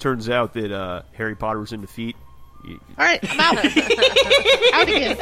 turns out that uh, Harry Potter was in defeat. All right, I'm out. out again.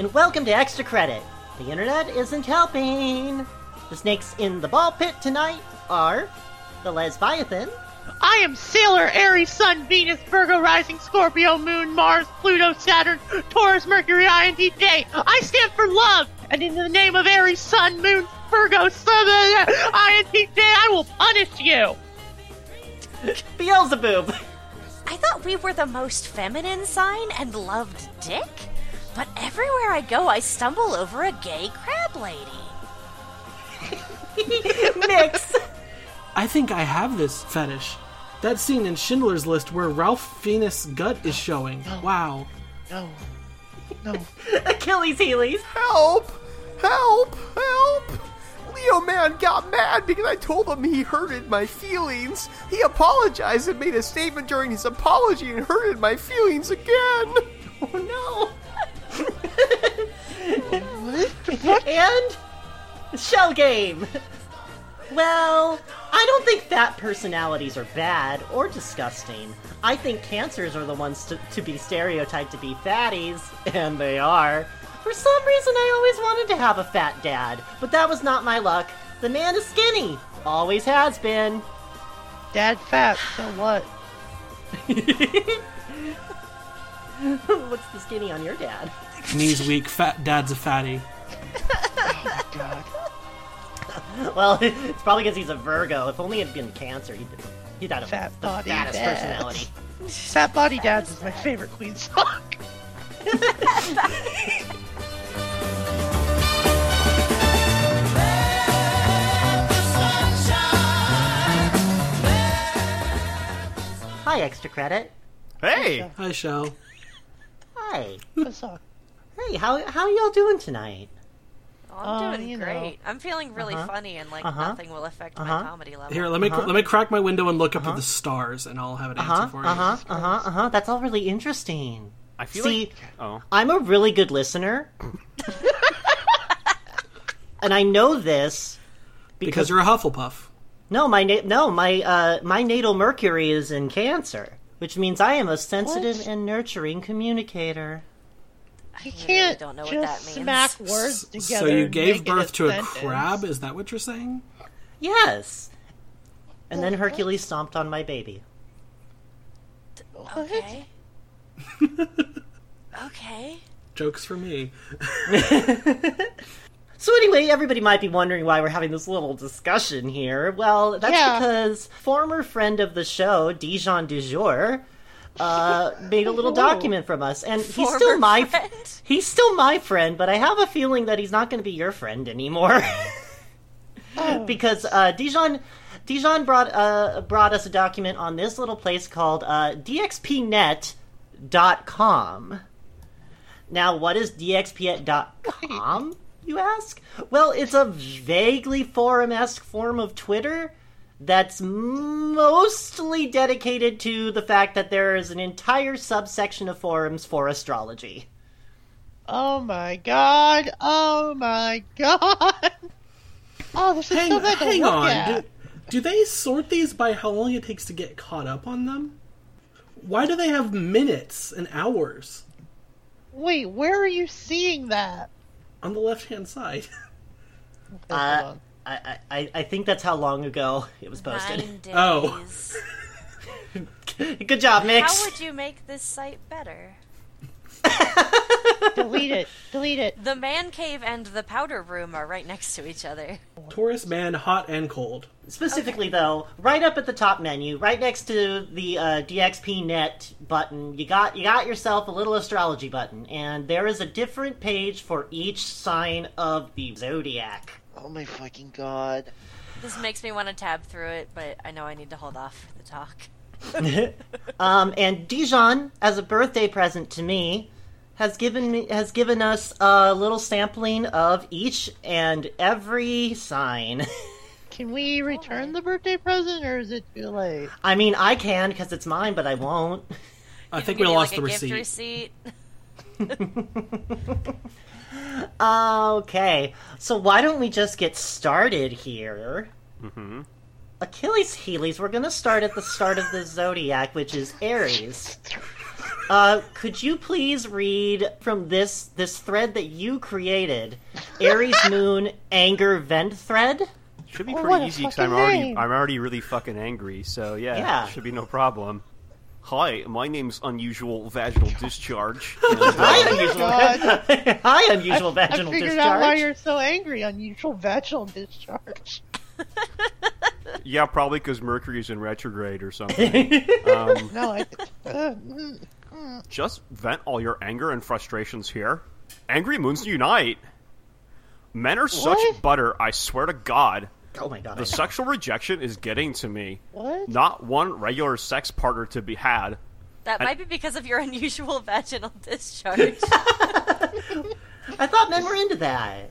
And welcome to Extra Credit. The internet isn't helping. The snakes in the ball pit tonight are the Lesbiathan, I am Sailor, Aries, Sun, Venus, Virgo, Rising, Scorpio, Moon, Mars, Pluto, Saturn, Taurus, Mercury, INTJ. I stand for love, and in the name of Aries, Sun, Moon, Virgo, Sun, INTJ, I will punish you. Beelzebub, I thought we were the most feminine sign and loved dick, but everywhere I go, I stumble over a gay crab lady. Mix, I think I have this fetish. That scene in Schindler's List where Ralph Fiennes' gut is showing. Wow. No, no. Achilles Heelys, Help! Help! Help! Leo Man got mad because I told him he hurted my feelings. He apologized and made a statement during his apology and hurted my feelings again. Oh no! And Shell Game. Well, I don't think fat personalities are bad or disgusting. I think cancers are the ones to, to be stereotyped to be fatties, and they are. For some reason, I always wanted to have a fat dad, but that was not my luck. The man is skinny. Always has been. Dad fat, so what? What's the skinny on your dad? Knees weak, fat dad's a fatty. Oh, God. Well, it's probably because he's a Virgo. If only it had been Cancer, he'd, he'd have Fat the body fattest dad. personality. Fat Body Dads is my favorite Queen song. Hi, Extra Credit. Hey! Hi, Shell. Hi. Good song. Hey, how how y'all doing tonight? Oh, I'm Uh, doing you know. great. I'm feeling really Uh-huh. funny, and like Uh-huh. nothing will affect Uh-huh. my comedy level. Here, let me Uh-huh. let me crack my window and look up at the stars, and I'll have an Uh answer huh. for you. Uh huh. Uh huh. Uh huh. That's all really interesting. I feel See, like. Oh. I'm a really good listener, and I know this Because because, you're a Hufflepuff. no, my na- no, my uh, my natal Mercury is in Cancer, which means I am a sensitive What? and nurturing communicator. I can't don't know what just that means. smack words together. So you gave make it birth to a sentence. crab? Is that what you're saying? Yes. And then Hercules stomped on my baby. Okay. okay. Jokes for me. So anyway, everybody might be wondering why we're having this little discussion here. Well, that's Yeah. because former friend of the show, Dijon du jour, uh, made a little document from us, and he's still my friend? he's still my friend, but I have a feeling that he's not going to be your friend anymore because uh, Dijon. Dijon brought uh, brought us a document on this little place called uh, dxpnet.com. Now, what is dxpnet.com, you ask? Well, it's a vaguely forum esque form of Twitter that's mostly dedicated to the fact that there is an entire subsection of forums for astrology. Oh my god! Oh my god! Oh, this is Hang, so bad to hang look on. at. Do, do they sort these by how long it takes to get caught up on them? Why do they have minutes and hours Wait, where are you seeing that? On the left hand side? Uh. I, I, I think that's how long ago it was posted. Nine days. Oh. Good job, Mix. How would you make this site better? delete it. Delete it. The man cave and the powder room are right next to each other. Taurus man, hot and cold. Specifically, though, right up at the top menu, right next to the uh, DXPNet button, you got you got yourself a little astrology button, and there is a different page for each sign of the zodiac. Oh my fucking god. This makes me want to tab through it, but I know I need to hold off for the talk. um, and Dijon, as a birthday present to me, has given me has given us a little sampling of each and every sign. Can we return the birthday present, or is it too late? I mean, I can because it's mine, but I won't. I think we lost like, the a gift receipt. receipt. Okay, so why don't we just get started here? Mm-hmm. Achilles Heelys, we're gonna start at the start of the zodiac, which is Aries. Uh, could you please read from this this thread that you created, Aries Moon Anger Vent thread? Should be Oh, pretty what a easy because I'm already name. I'm already really fucking angry. So yeah, Yeah. should be no problem. Hi, my name's Unusual Vaginal Discharge. and, uh, Hi, unusual. God. Hi, unusual I vaginal figured discharge. out why you're so angry. Unusual vaginal discharge. yeah, probably because Mercury's in retrograde or something. um, No, I. Uh, mm. just vent all your anger and frustrations here. Angry moons unite. Men are such What? butter. I swear to God, Oh my god! The sexual rejection is getting to me. what? Not one regular sex partner to be had. That I- might be because of your unusual vaginal discharge. I thought men were into that.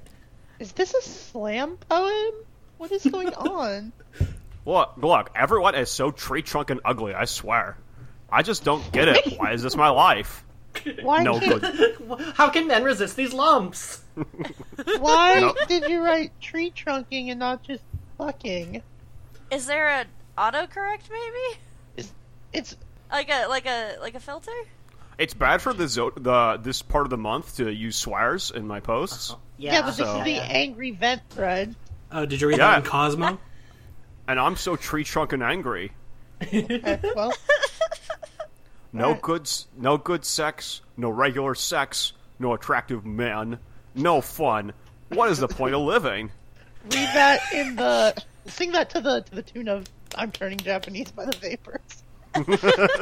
Is this a slam poem? What is going on? Look, look, everyone is so tree trunk and ugly, I swear. I just don't get it. Why is this my life? Why No can't, good. How can men resist these lumps? Why No. did you write tree trunking and not just fucking? Is there a autocorrect maybe? It's Like a like a like a filter? It's bad for the zo- the this part of the month to use swears in my posts, uh-huh. yeah, but this So- is the angry vent thread. Oh, did you read Yeah. that in Cosmo? And I'm so tree trunk and angry. Uh, well, No Alright. good, no good sex, no regular sex, no attractive men, no fun. What is the point of living? read that in the sing that to the to the tune of "I'm Turning Japanese" by the Vapors.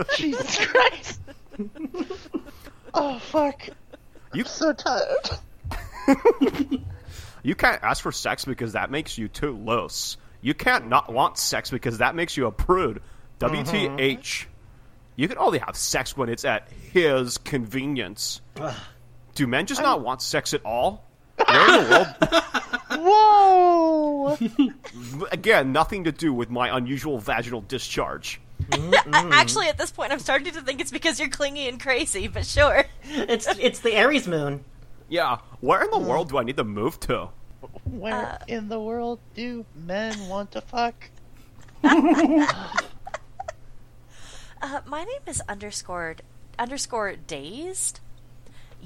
Jesus Christ! oh fuck! You So tired. you can't ask for sex because that makes you too loose. You can't not want sex because that makes you a prude. Mm-hmm. WTH. You can only have sex when it's at his convenience. Do men just not want sex at all? Where in the world? Whoa! Again, nothing to do with my unusual vaginal discharge. Mm-hmm. A- Actually, at this point, I'm starting to think it's because you're clingy and crazy. But sure. It's it's the Aries moon. Yeah, where in the mm. world do I need to move to? Where in the world do men want to fuck? Uh, my name is underscored underscore dazed.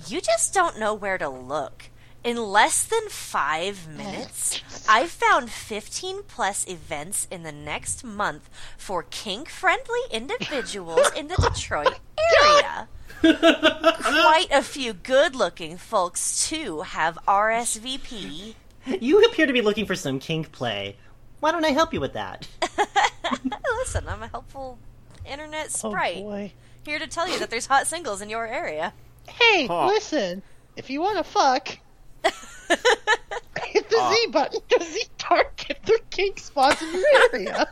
You just don't know where to look. In less than five minutes, I found 15 plus events in the next month for kink friendly individuals in the Detroit area. Quite a few good looking folks, too, have RSVP. You appear to be looking for some kink play. Why don't I help you with that? Listen, I'm a helpful internet Oh sprite. boy! Here to tell you that there's hot singles in your area. Hey, Huh. listen! If you want to fuck, hit the Uh. Z button to Z target their kink spots in your area.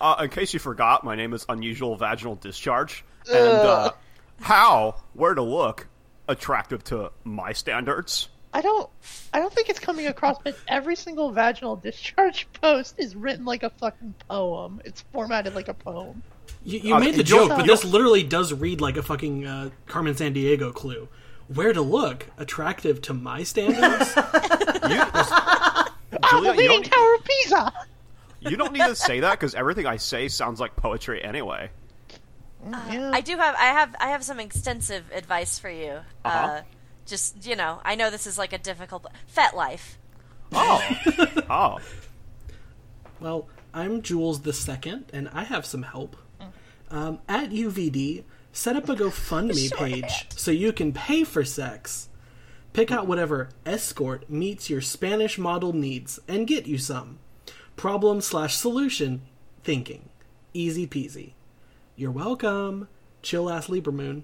Uh, in case you forgot, my name is Unusual Vaginal Discharge. And, uh, how, where to look, attractive to my standards? I don't I don't think it's coming across, but every single vaginal discharge post is written like a fucking poem. It's formatted like a poem. You, you Uh, made the joke, but this literally does read like a fucking uh, Carmen Sandiego clue. Where to look? Attractive to my standards? Ah, the Julia, you Leaning don't, Tower of Pisa! you don't need to say that because everything I say sounds like poetry anyway. Yeah. I do have I have I have some extensive advice for you. uh Uh-huh. Just you know, I know this is like a difficult FetLife. Oh. oh. well, I'm Jules the Second, and I have some help. Um, at UVD, set up a GoFundMe page so you can pay for sex. Pick out whatever escort meets your Spanish model needs and get you some. Problem slash solution thinking. Easy peasy. You're welcome. Chill ass Libra Moon.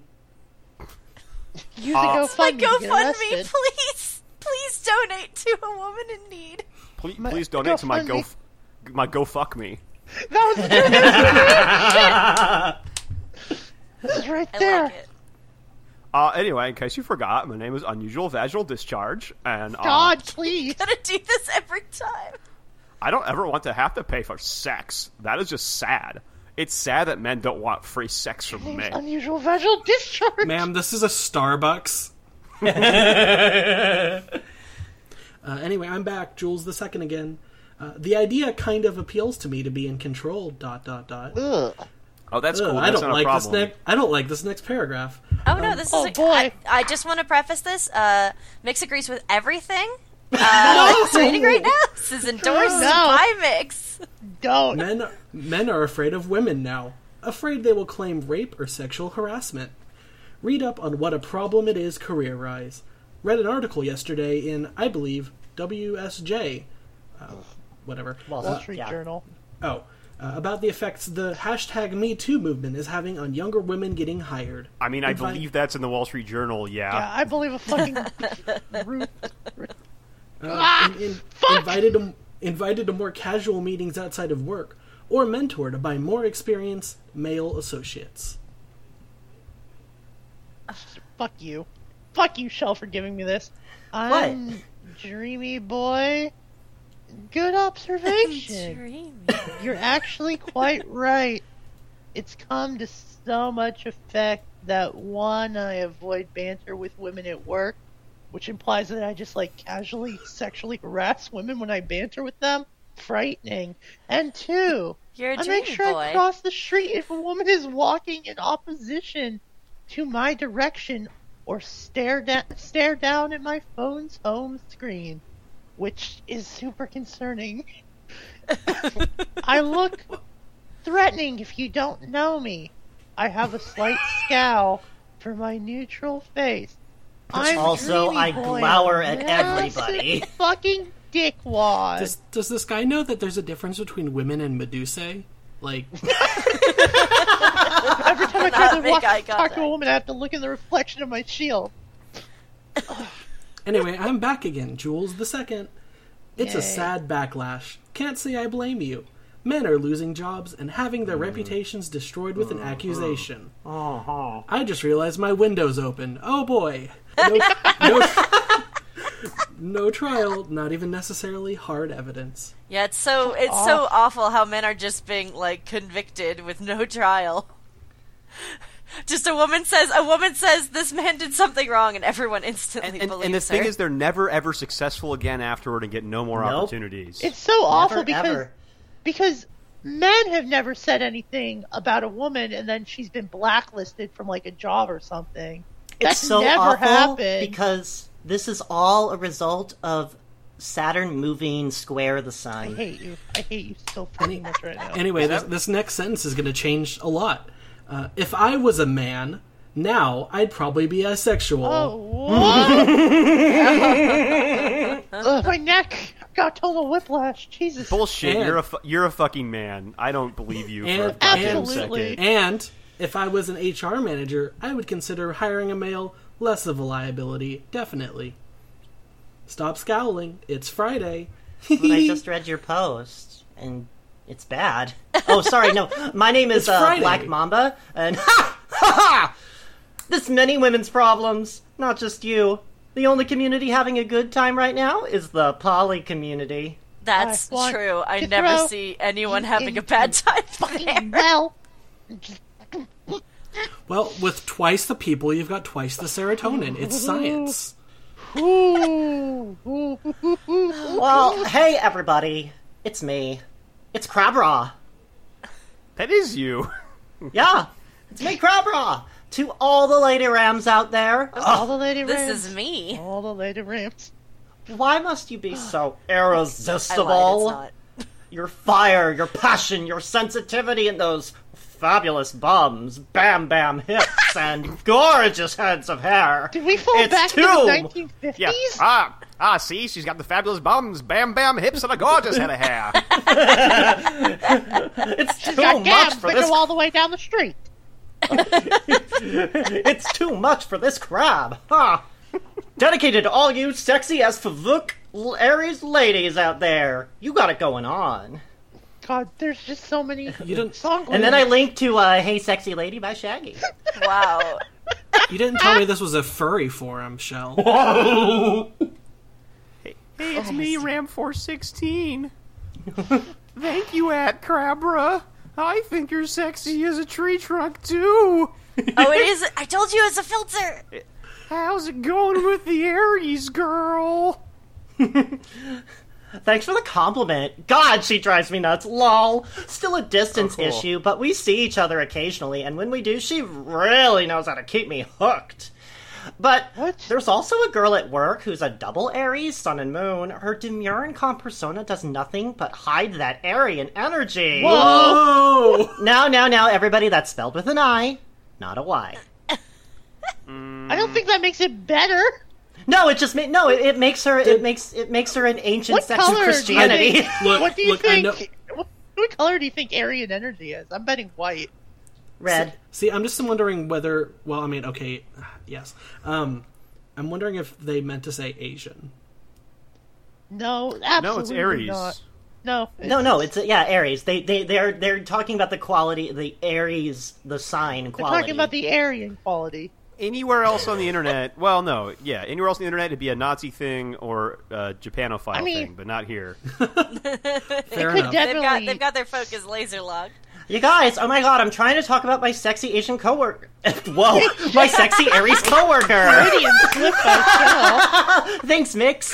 Use Uh, a My GoFundMe to get GoFundMe, please, please donate to a woman in need. Please, My- please donate to my go, GoFundMe. my go fuck me. That was It's right I there. like it. Uh, anyway, in case you forgot, my name is Unusual Vaginal Discharge, and uh, God, please. Gotta do this every time. I don't ever want to have to pay for sex. That is just sad. It's sad that men don't want free sex from men. Unusual vaginal discharge. Ma'am, this is a Starbucks. uh, anyway, I'm back, Jules the second again. Uh, the idea kind of appeals to me to be in control. Dot dot dot. Ugh. Oh, that's Ugh, cool. I don't not a like this next. I don't like this next paragraph. Oh no, this Oh, is. boy. I, I just want to preface this. Uh, Mix agrees with everything. Uh, it's reading right now. This is endorsed No. by Mix. Don't. Men men are afraid of women now. Afraid they will claim rape or sexual harassment. Read up on what a problem it is career rise. Read an article yesterday in, I believe, WSJ. Uh, whatever. Wall Wall Street yeah. Journal. Oh, uh, about the effects the hashtag Me Too movement is having on younger women getting hired. I mean, I Invite- believe that's in the Wall Street Journal. Yeah. Yeah, I believe a fucking root. Uh, Ah, in- in- invited to invited to more casual meetings outside of work, or mentored by more experienced male associates. Fuck you. Fuck you, Shell, for giving me this. I'm dreamy boy. Good observation. You're actually quite right. It's come to so much effect that one, I avoid banter with women at work, which implies that I just like casually sexually harass women when I banter with them. Frightening. And two, You're I make sure boy. I cross the street if a woman is walking in opposition to my direction or stare da- stare down at my phone's home screen, which is super concerning. I look threatening if you don't know me. I have a slight scowl for my neutral face. I'm Also, I boy, glower at massive everybody. Fucking dickwad. Does does this guy know that there's a difference between women and Medusae? Like, Every time I try to walk, eye talk to a woman, I have to look in the reflection of my shield. anyway, I'm back again, Jules the second. It's a sad backlash. Can't say I blame you. Men are losing jobs and having their reputations destroyed with an accusation. Uh-huh. I just realized my window's open. Oh boy. No, no, no trial, not even necessarily hard evidence. Yeah, it's so it's so awful how men are just being like convicted with no trial. Just a woman says a woman says this man did something wrong, and everyone instantly And, and, believes and the thing her. is, they're never ever successful again afterward and get no more Nope. opportunities. It's so awful because ever. because men have never said anything about a woman, and then she's been blacklisted from like a job or something. It's That's so never awful happened. because this is all a result of Saturn moving square the sign. I hate you. I hate you so fucking much right now. Anyway, this, this next sentence is going to change a lot. Uh, if I was a man, now I'd probably be asexual. Oh, what? Ugh, my neck got total whiplash. Jesus. Bullshit! And- You're a fu- you're a fucking man. I don't believe you for a And- goddamn Absolutely. second. And if I was an HR manager, I would consider hiring a male less of a liability, definitely. Stop scowling. It's Friday. But I just read your post, and it's bad. Oh, sorry, no. My name is uh, Black Mamba, and ha ha ha! This many women's problems, not just you. The only community having a good time right now is the poly community. That's I true. I never see anyone having a bad time fucking there. well. Well, with twice the people, you've got twice the serotonin. It's science. Well, hey everybody, it's me. It's Crabra. That is you. Yeah, it's me, Crabra. To all the lady rams out there, oh, All the lady rams. This is me. All the lady rams. why must you be so I lied, irresistible? it's not. Your fire, your passion, your sensitivity, and those fabulous bums, bam bam hips, and gorgeous heads of hair. Did we fall It's back too- to the 1950s? Yeah. Ah, ah. See, she's got the fabulous bums, bam, bam, hips, and a gorgeous head of hair. It's too Got much for that this. go all the way down the street. It's too much for this crab. Ha! Dedicated to all you sexy as favuk l- Aries ladies out there. You got it going on. God, there's just so many You don't- song And then I linked to uh, "Hey Sexy Lady" by Shaggy. Wow. You didn't tell me this was a furry forum, Shell. Hey, it's me, Ram416. Thank you, At Crabra. I think you're sexy as a tree trunk, too. Oh, it is. I told you it's a filter. How's it going with the Aries girl? Thanks for the compliment. God, she drives me nuts. Lol. Still a distance Oh, cool. issue, but we see each other occasionally, and when we do, she really knows how to keep me hooked. But What? there's also a girl at work who's a double Aries, Sun and Moon. Her demure and calm persona does nothing but hide that Aryan energy. Whoa! Now, now, now, everybody, that's spelled with an I, not a Y. I don't think that makes it better. No, it just ma- no. It, it makes her. It makes it makes her an ancient What sect of color do Christianity. think- Look, what do you look, I think? know- What, what color do you think Aryan energy is? I'm betting white. Red. See, I'm just wondering whether. Well, I mean, okay, yes. Um, I'm wondering if they meant to say Asian. No, absolutely No, it's Aries. not. No, No, no, it's yeah, Aries. They they they're they're talking about the quality, the Aries, the sign We're quality. talking about the Aryan quality. Anywhere else on the internet, well, no, yeah, anywhere else on the internet, it'd be a Nazi thing or a Japanophile I mean- thing, but not here. Fair enough. definitely. They've got they've got their focus laser locked. You guys, oh my god, I'm trying to talk about my sexy Asian coworker. Whoa, my sexy Aries coworker. Freudian slip by Shell. Thanks, Mix.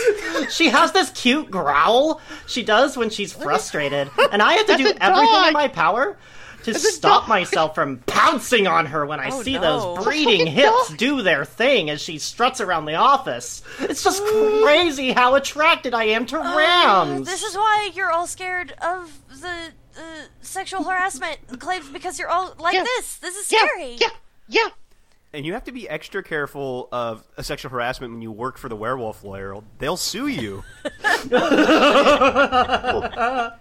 She has this cute growl she does when she's frustrated, and I have to do That's a everything in my power to stop myself from pouncing on her when I Oh, see no. those breeding hips dog. do their thing as she struts around the office. It's just crazy how attracted I am to Rams. This is why you're all scared of the uh, sexual harassment claims because you're all like Yeah. this. This is Yeah, scary. yeah, yeah. And you have to be extra careful of sexual harassment when you work for the werewolf lawyer. They'll sue you.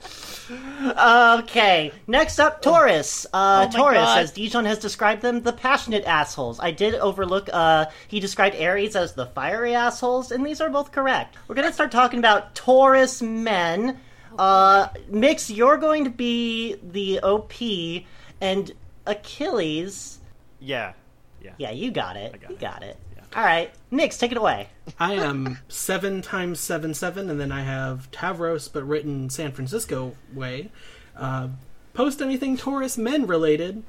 Okay, next up, Taurus. Uh, Oh Taurus, God. as Dijon has described them, the passionate assholes. I did overlook, uh, he described Aries as the fiery assholes, and these are both correct. We're gonna start talking about Taurus men. Uh, Mix, you're going to be the OP, and Achilles. Yeah, yeah. Yeah, you got it. got you it. got it. Alright, Nix, take it away. I am seven times seven seven, and then I have Tavros, but written San Francisco way. Uh, post anything Taurus men related.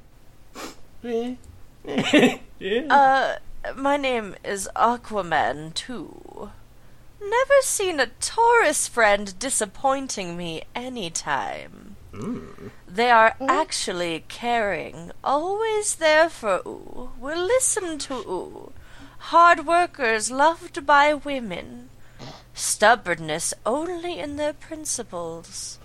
Eh. Uh, my name is Aquaman too. Never seen a Taurus friend disappointing me anytime. They are actually caring, always there for oo, will listen to oo. Hard workers loved by women. Stubbornness only in their principles.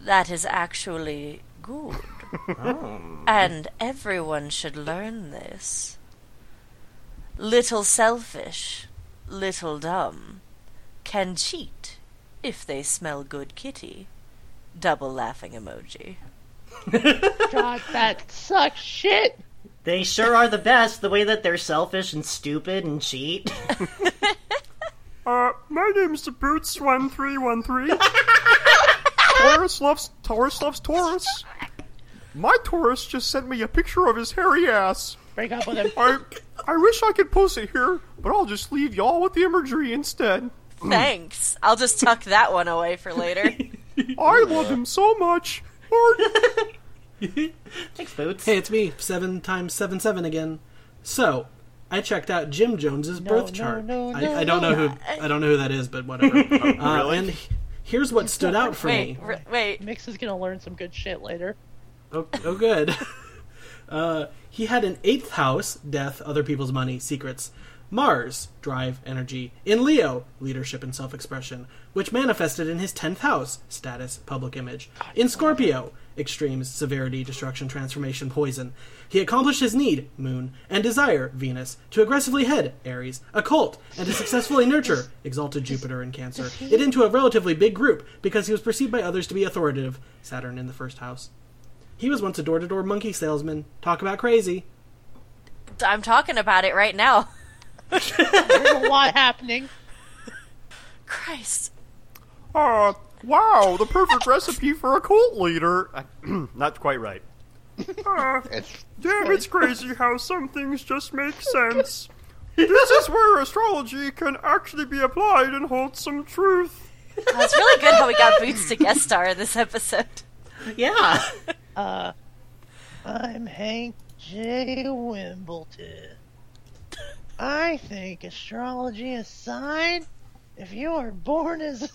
That is actually good. Oh. And everyone should learn this. Little selfish, little dumb, can cheat if they smell good kitty. Double laughing emoji. God, that sucks shit. They sure are the best, the way that they're selfish and stupid and cheat. Uh, my name's the Boots one three one three. Taurus loves Taurus loves Taurus. My Taurus just sent me a picture of his hairy ass. Break up with him. I I wish I could post it here, but I'll just leave y'all with the imagery instead. Thanks. I'll just tuck that one away for later. I love him so much. Thanks, Boots. Hey, it's me, seven times seven seven again. So, I checked out Jim Jones's birth no, chart. no, I, no, I don't know who I don't know who that is, but whatever. uh, and here's what stood out for wait, me. r- wait. Mix is gonna learn some good shit later. Oh, oh good. uh, he had an eighth house, death, other people's money, secrets. Mars, drive, energy. In Leo, leadership and self expression, which manifested in his tenth house, status, public image. In Scorpio, extremes, severity, destruction, transformation, poison. He accomplished his need, Moon, and desire, Venus, to aggressively head, Aries, occult, and to successfully nurture, exalted Jupiter in Cancer, it into a relatively big group because he was perceived by others to be authoritative, Saturn in the first house. He was once a door to door monkey salesman. Talk about crazy. I'm talking about it right now. There's a lot happening. Christ. Uh, wow, the perfect recipe for a cult leader. Not quite right. It's- Damn, it's crazy how some things just make sense. this is where astrology can actually be applied and hold some truth. Oh, it's really good how we got Boots to guest star in this episode. Yeah. Uh, I'm Hank J. Wimbleton. I think astrology aside, if you are born as a,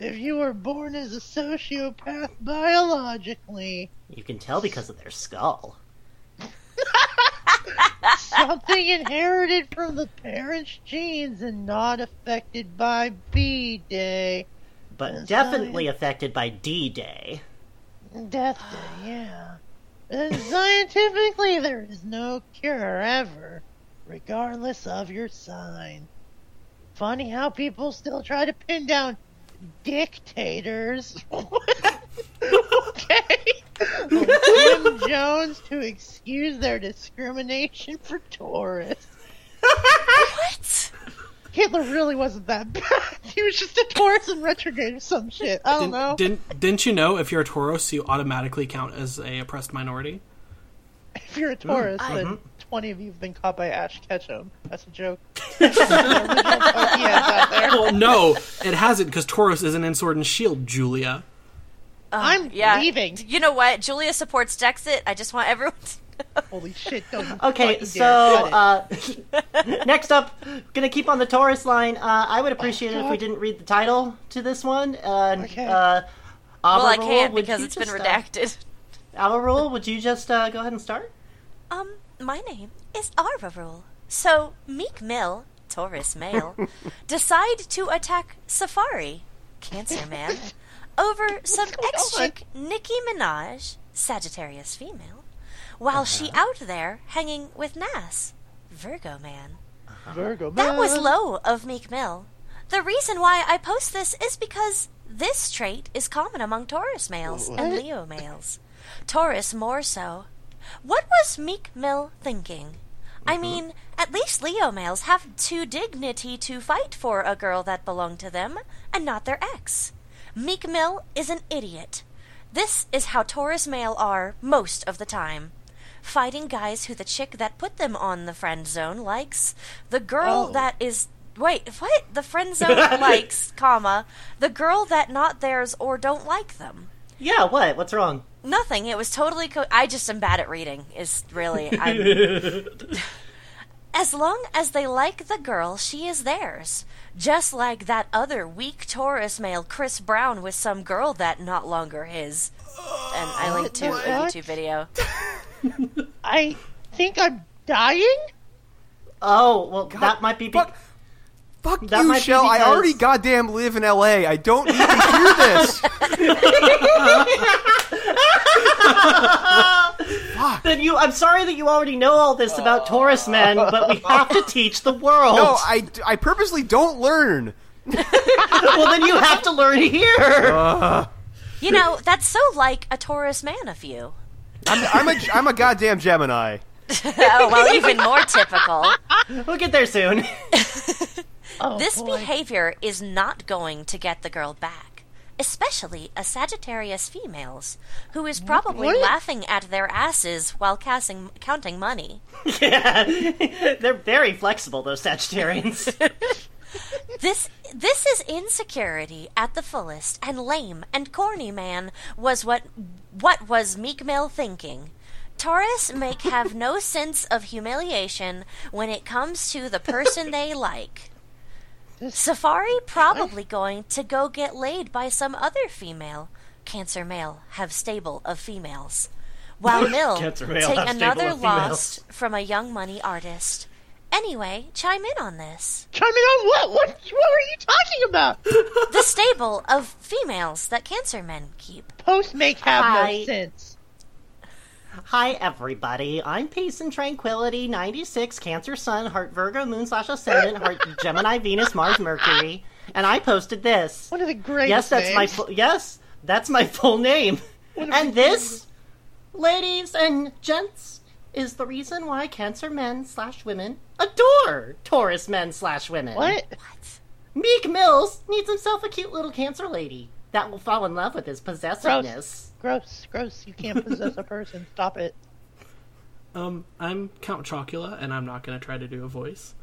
if you were born as a sociopath biologically, You can tell because of their skull. something inherited from the parents' genes and not affected by B Day, But definitely affected by D Day. Death Day, yeah. And scientifically, there is no cure ever, regardless of your sign. Funny how people still try to pin down dictators. okay. Jim Jones to excuse their discrimination for Taurus. What? Hitler really wasn't that bad. He was just a Taurus in retrograde or some shit. I don't know. Didn't, didn't didn't you know if you're a Taurus, you automatically count as a oppressed minority? If you're a Taurus, mm. I- then 20 of you have been caught by Ash Ketchum. That's a joke. Original Pokemans out there. Well, no, it hasn't because Taurus isn't in Sword and Shield, Julia. I'm Yeah. leaving. You know what? Julia supports Dexit. I just want everyone to Holy shit, don't you Okay, so dare. Cut it. uh, next up, gonna keep on the Taurus line. Uh, I would appreciate it if we didn't read the title to this one. Uh, Okay. uh, Well, I can't because it's been redacted. uh, redacted. Avarul, would you just uh, go ahead and start? Um, my name is Arva Rule. So, Meek Mill, Taurus male, decide to attack Safaree, Cancer man, over some going ex chick Nicki Minaj, Sagittarius female, while she out there hanging with Nas, Virgo man. Virgo, That was low of Meek Mill. The reason why I post this is because this trait is common among Taurus males and Leo males. Taurus more so. What was Meek Mill thinking? I mm-hmm. mean, at least Leo males have two dignity to fight for a girl that belonged to them and not their ex. Meek Mill is an idiot. This is how Taurus male are most of the time. Fighting guys who the chick that put them on the friend zone likes, the girl Oh. that is wait, what? The friend zone likes, comma, the girl that not theirs or don't like them. Yeah, what? What's wrong? Nothing. It was totally. Co- I just am bad at reading. Is really. I'm, as long as they like the girl, she is theirs. Just like that other weak Taurus male, Chris Brown, with some girl that not longer his. And I linked to a YouTube video. I think I'm dying? Oh, well, that might be. Be- Fuck, fuck That you, might be I already goddamn live in LA. I don't need to hear this. then you. I'm sorry that you already know all this about Taurus men, but we have to teach the world. No, I, I purposely don't learn. well, then you have to learn here. You know, that's so like a Taurus man of you. I'm, I'm a I'm a goddamn Gemini. oh, well, even more typical. we'll get there soon. Oh, This boy. behavior is not going to get the girl back, especially a Sagittarius females, who is probably What? laughing at their asses while casting, counting money. yeah, they're very flexible. Those Sagittarians. This this is insecurity at the fullest, and lame and corny man was what what was Meek Mill thinking. Taurus make have no sense of humiliation when it comes to the person they like. Safaree probably going to go get laid by some other female. Cancer male have stable of females. While Mill take another of lost from a young money artist. Anyway, chime in on this. Chime in on what? What? What are you talking about? the stable of females that cancer men keep. Post make have Hi. no sense. Hi, everybody. I'm Peace and Tranquility 96, Cancer Sun, Heart Virgo, Moon slash Ascendant, Heart Gemini, Venus, Mars, Mercury. And I posted this. One of the greatest Yes, that's my names. fu- yes, that's my full name. And this, ladies and gents, is the reason why Cancer men slash women adore Taurus men slash women. What? What? Meek Mills needs himself a cute little Cancer lady. That will fall in love with his possessiveness. Gross, gross. gross. You can't possess a person. Stop it. Um, I'm Count Chocula, and I'm not going to try to do a voice.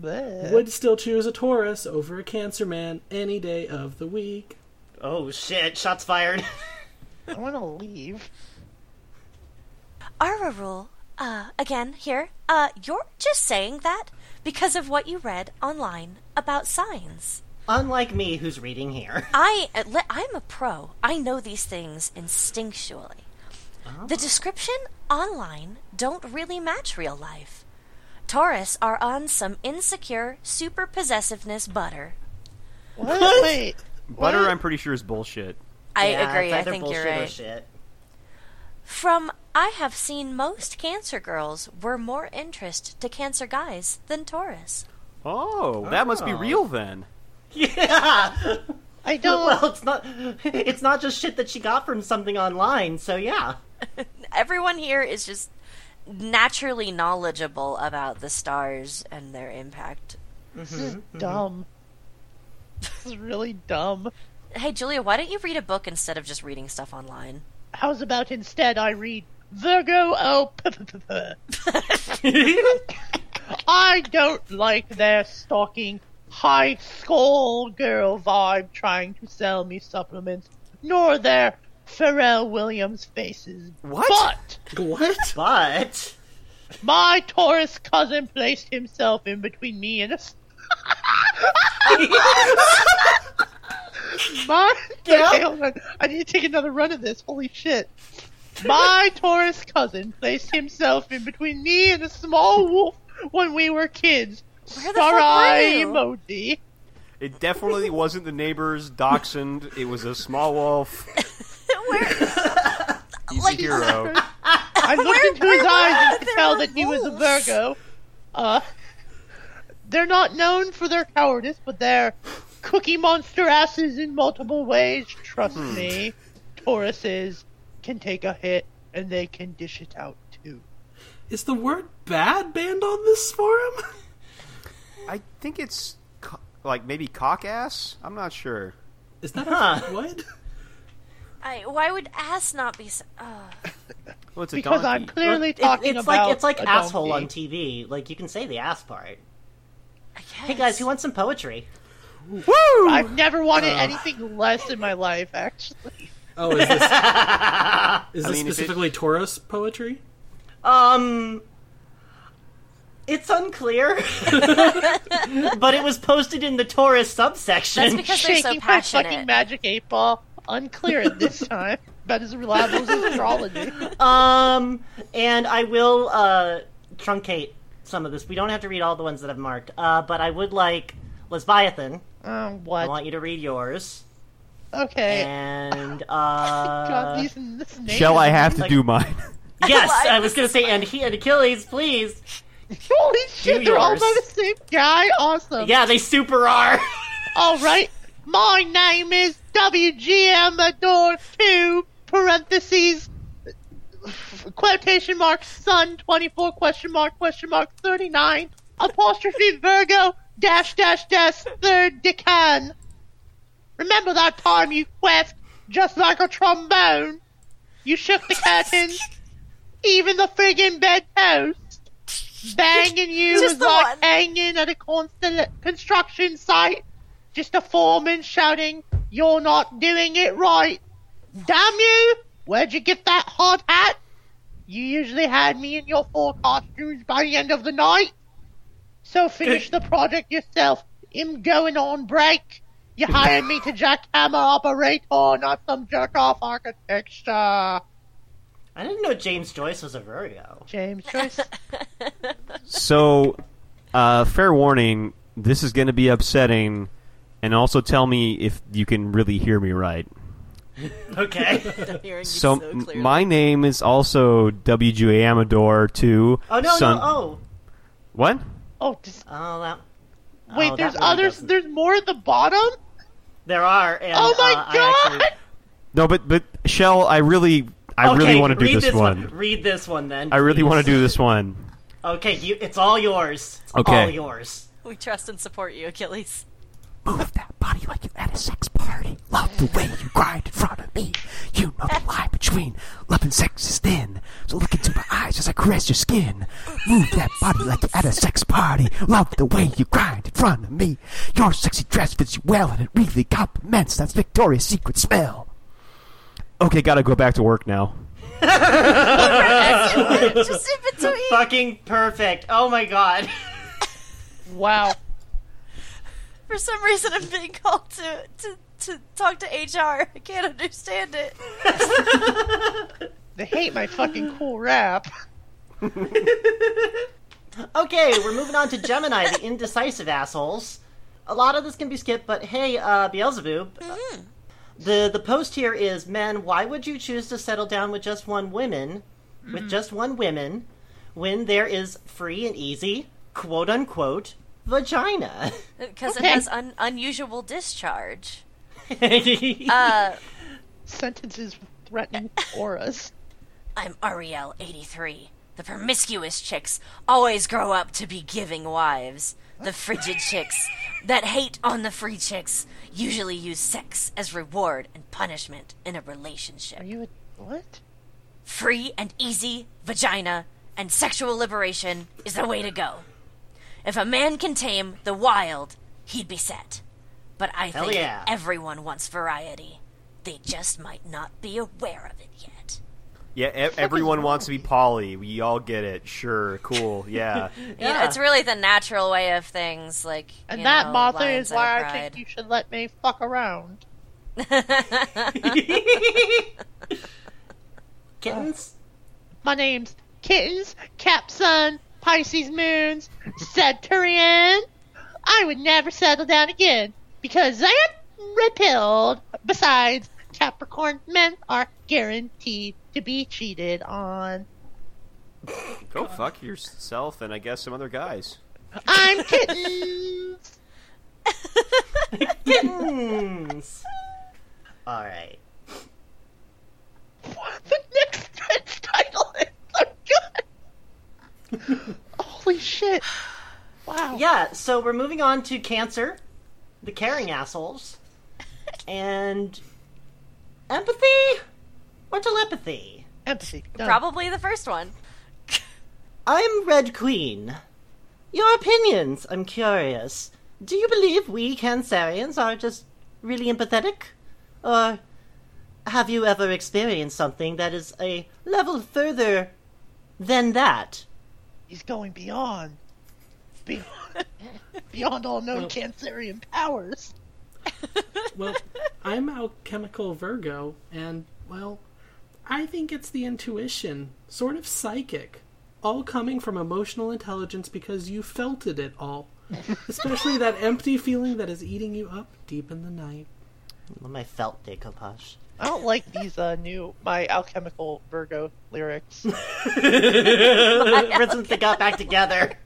Bleh. Would still choose a Taurus over a Cancer man any day of the week. Oh shit! Shots fired. I want to leave. Ara rule, uh, again, here, uh, you're just saying that because of what you read online about signs. Unlike me, who's reading here. I, uh, li- I'm a pro. I know these things instinctually. The description online don't really match real life. Taurus are on some insecure, super possessiveness butter. What? Wait. Butter, What? I'm pretty sure is bullshit. I Yeah, agree. it's I think you're bullshit right. Shit. From I have seen most Cancer girls were more interest to Cancer guys than Taurus. Oh, that must be Oh. real then. Yeah. I don't. well, it's not. It's not just shit that she got from something online. So yeah. Everyone here is just naturally knowledgeable about the stars and their impact. Mm-hmm, this is mm-hmm. dumb. This is really dumb. Hey, Julia, why don't you read a book instead of just reading stuff online? How's about instead I read Virgo? Oh, I don't like their stalking high school girl vibe trying to sell me supplements, nor their Pharrell Williams faces. What? But What? But my Taurus cousin placed himself in between me and a. s- My Yeah? okay, hold on. I need to take another run of this. Holy shit! My Taurus cousin placed himself in between me and a small wolf when we were kids. Where the Star fuck were eye you? emoji. It definitely wasn't the neighbor's dachshund. It was a small wolf. Where? Easy Like- hero. I looked Where- into where his eyes and could tell that he was a wolves? Virgo. Uh, they're not known for their cowardice, but they're cookie monster asses in multiple ways. Trust Hmm. me, Tauruses can take a hit and they can dish it out too. Is the word bad banned on this forum? I think it's co- like maybe cock ass. I'm not sure. Is that Huh. a what? I, why would ass not be? So, uh, Well, it's a Because I'm donkey. clearly It- talking it's about like it's like a asshole on. TV. Like you can say the ass part. I guess. Hey guys, who wants some poetry? Woo! I've never wanted anything less in my life, actually. Oh, is this, is I this mean, if it- specifically Taurus poetry? Um, it's unclear, but it was posted in the Taurus subsection. That's because they're so Shaking my fucking passionate. magic eight ball. Unclear at this time. About as reliable as astrology. Um, and I will uh truncate some of this. We don't have to read all the ones that I've marked. Uh, but I would like Lesbiathan. Um, I want you to read yours. Okay. And God, uh, these, this Shall I have to like- do mine? yes, Why I is was gonna say, and he and Achilles, please. Holy shit, they're all by the same guy. Awesome. Yeah, they super are. All right. My name is WGM Adore 2, parentheses, quotation mark, sun 24, question mark, question mark, 39, apostrophe Virgo, dash, dash, dash, third decan. Remember that time you quest just like a trombone? You shook the curtains, even the friggin' bedpost. Banging you Just was like one. hanging at a constant construction site. Just a foreman shouting, You're not doing it right. Damn you! Where'd you get that hard hat? You usually had me in your four costumes by the end of the night. So finish eh. the project yourself. I'm going on break. You hired me to jackhammer operator, not some jerk off architecture. I didn't know James Joyce was a Virgo. James Joyce. So, uh, fair warning. This is going to be upsetting, and also tell me if you can really hear me right. Okay. I'm hearing you So, so, my name is also WGA Amador. Two. Oh no, son- no. Oh, What? oh, just, oh that. wait, oh, there's really others. doesn't- There's more at the bottom? There are. And, Oh my uh, god! I actually... No, but but Shell, I really, I Okay, really want to do read this, one. Read this one then. I really please. want to do this one. Okay, you, it's all yours. It's Okay. all yours. we trust and support you, Achilles. Move that body like you at a sex party. Love Love the way you grind in front of me. You know the line between love and sex is thin. So look into my eyes as I caress your skin. Move that body like you're at a sex party. Love the way you grind in front of me. Your sexy dress fits you well and it really complements that Victoria's Secret smell. Okay, gotta go back to work now. Just in between. Fucking perfect. Oh my god. Wow. For some reason, I'm being called to, to, to talk to HR. I can't understand it. They hate my fucking cool rap. Okay, we're moving on to Gemini, the indecisive assholes. A lot of this can be skipped, but hey, uh, Beelzebub. The the post here is men, why would you choose to settle down with just one woman with just one woman when there is free and easy, quote unquote, vagina? Because Okay. it has un- unusual discharge. Uh, Sentences with threatening auras. I'm Ariel, 83. The promiscuous chicks always grow up to be giving wives. The frigid chicks that hate on the free chicks usually use sex as reward and punishment in a relationship. Are you a what? Free and easy vagina and sexual liberation is the way to go. If a man can tame the wild, he'd be set. But I Hell think yeah. everyone wants variety. They just might not be aware of it yet. Yeah, e- everyone wants to be Polly. We all get it. Sure, cool. Yeah. You know, Yeah. it's really the natural way of things, like And you that know, motto is why I think you should let me fuck around. Kittens? Uh, my name's Kittens, Capsun, Pisces Moons, Saturnian. I would never settle down again because I am repelled. Besides, Capricorn men are guaranteed to be cheated on. Go fuck yourself and I guess some other guys. I'm Kittens. Kittens! Alright. the next thread's title is so good. Holy shit. Wow. Yeah, so we're moving on to Cancer, the caring assholes, and empathy or telepathy. Empathy. Done. Probably the first one. I'm Red Queen. Your opinions, I'm curious. Do you believe we Cancerians are just really empathetic? Or have you ever experienced something that is a level further than that? He's going beyond. Beyond, beyond all known Cancerian powers. Well, I'm alchemical Virgo, and, well, I think it's the intuition, sort of psychic, all coming from emotional intelligence because you felt it, it all. Especially that empty feeling that is eating you up deep in the night. My felt decoupage. I don't like these uh, new my alchemical Virgo lyrics. Ever since they got back together.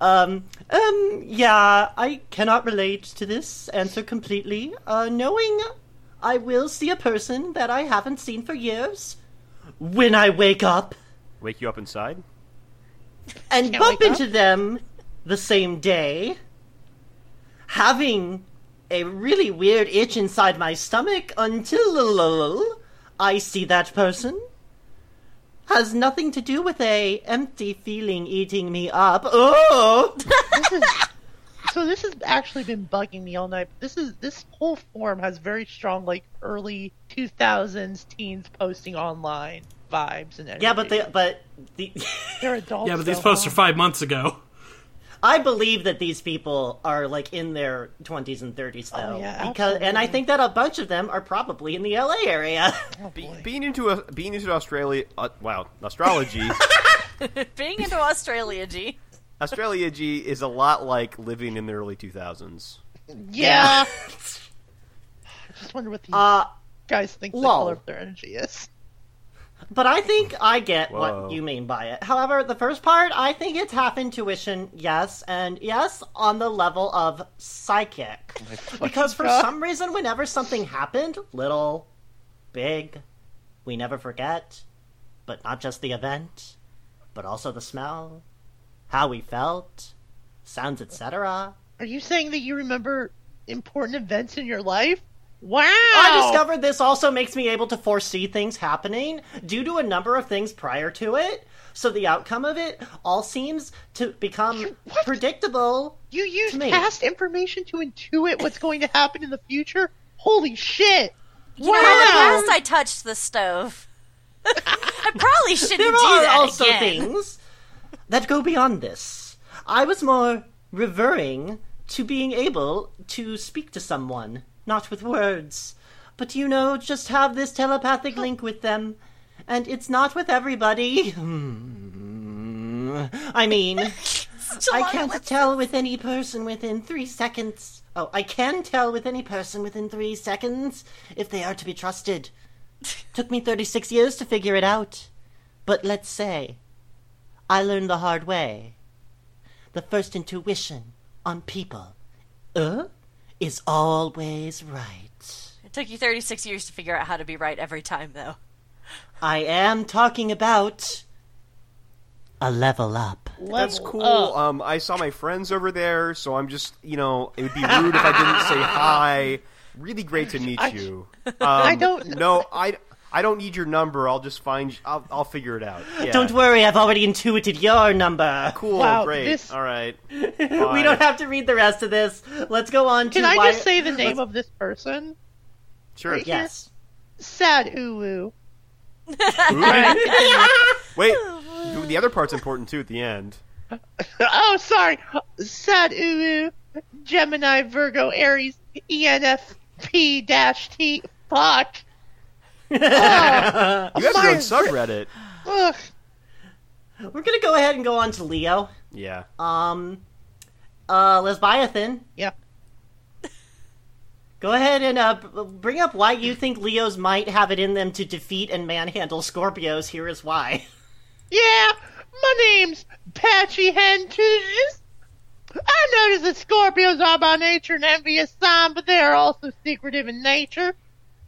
Um, um, yeah, I cannot relate to this answer completely. Uh, knowing I will see a person that I haven't seen for years when I wake up Wake you up inside? and Can't bump into them the same day, having a really weird itch inside my stomach until I see that person. Has nothing to do with a empty feeling eating me up. Oh, This is so. This has actually been bugging me all night. This is this whole form has very strong like early two thousands teens posting online vibes and yeah, but they but the they're adults. Yeah, but these though, posts huh? are five months ago. I believe that these people are like in their twenties and thirties though, Oh, yeah, because and I think that a bunch of them are probably in the LA area. Oh, Be- being into a, being into Australia, uh, wow, astrology. Being into Australia, G. Australia G is a lot like living in the early 2000s. yeah. I just wonder what these uh, guys think the lol. color of their energy is. But I think I get Whoa. what you mean by it. However, the first part, I think it's half intuition, yes, and yes, on the level of psychic. Oh because for some reason, whenever something happened, little, big, we never forget. But not just the event, but also the smell, how we felt, sounds, etc. Are you saying that you remember important events in your life. Wow! I discovered this also makes me able to foresee things happening due to a number of things prior to it. So the outcome of it all seems to become What? predictable. you use past information to intuit what's going to happen in the future. Holy shit! You know, in the past I touched the stove. I probably shouldn't There do are also again. things that go beyond this. I was more referring to being able to speak to someone, not with words, but you know, just have this telepathic link with them. And it's not with everybody. Hmm. I mean, I can't tell with any person within three seconds. Oh, I can tell with any person within three seconds if they are to be trusted. Took me 36 years to figure it out. But let's say I learned the hard way. The first intuition on people, uh, is always right. It took you 36 years to figure out how to be right every time, though. I am talking about a level up. That's cool. up. Um, I saw my friends over there, so I'm just, you know, it would be rude if I didn't say hi. Really great to meet I- you. Um, I don't- No, I, I don't need your number. I'll just find. I'll, I'll figure it out. Yeah. Don't worry, I've already intuited your number. Cool. Wow, great. this- All right. We don't have to read the rest of this. Let's go on to Can I why- just say the name of this person? Sure. Right. Yes. Sad Uwu. Wait. The other part's important too at the end. Oh, sorry. Sad Uwu. Gemini, Virgo, Aries, E ENFP dash T. Fuck. Oh, You have your own Mine- subreddit. ugh. We're gonna go ahead and go on to Leo. Yeah. Um, uh, Lesbiathan, Yeah. go ahead and uh, bring up why you think Leos might have it in them to defeat and manhandle Scorpios. Here is why. Yeah, my name's Patchy Hentus. I notice that Scorpios are by nature an envious sign, but they are also secretive in nature.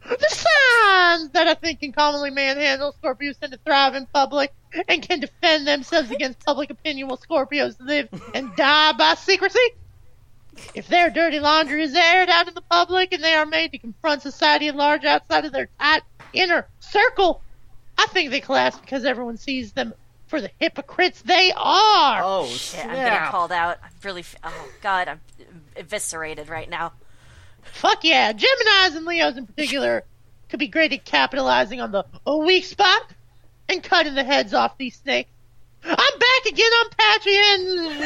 The signs that I think can commonly manhandle Scorpios tend to thrive in public and can defend themselves against public opinion while Scorpios live and die by secrecy. If their dirty laundry is aired out in the public and they are made to confront society at large outside of their tight inner circle, I think they collapse because everyone sees them for the hypocrites they are. Oh, Yeah, snap. I'm getting called out. I'm really. Oh, God, I'm eviscerated right now. Fuck yeah, Geminis and Leos in particular could be great at capitalizing on the a weak spot and cutting the heads off these snakes. I'm back again on Patreon.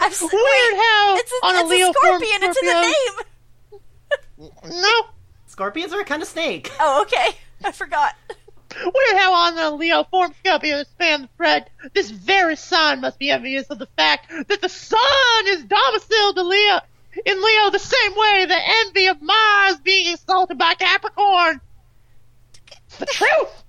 I'm s- weird how it's a, on a it's Leo a scorpion. form It's in the Scorpio- name. no. Scorpions are a kind of snake. Oh, okay. I forgot. Weird how on the Leo form Scorpio span the thread, this very sign must be envious of the fact that the sun is domiciled to Leo in Leo the same way the envy of Mars being assaulted by Capricorn. It's the truth.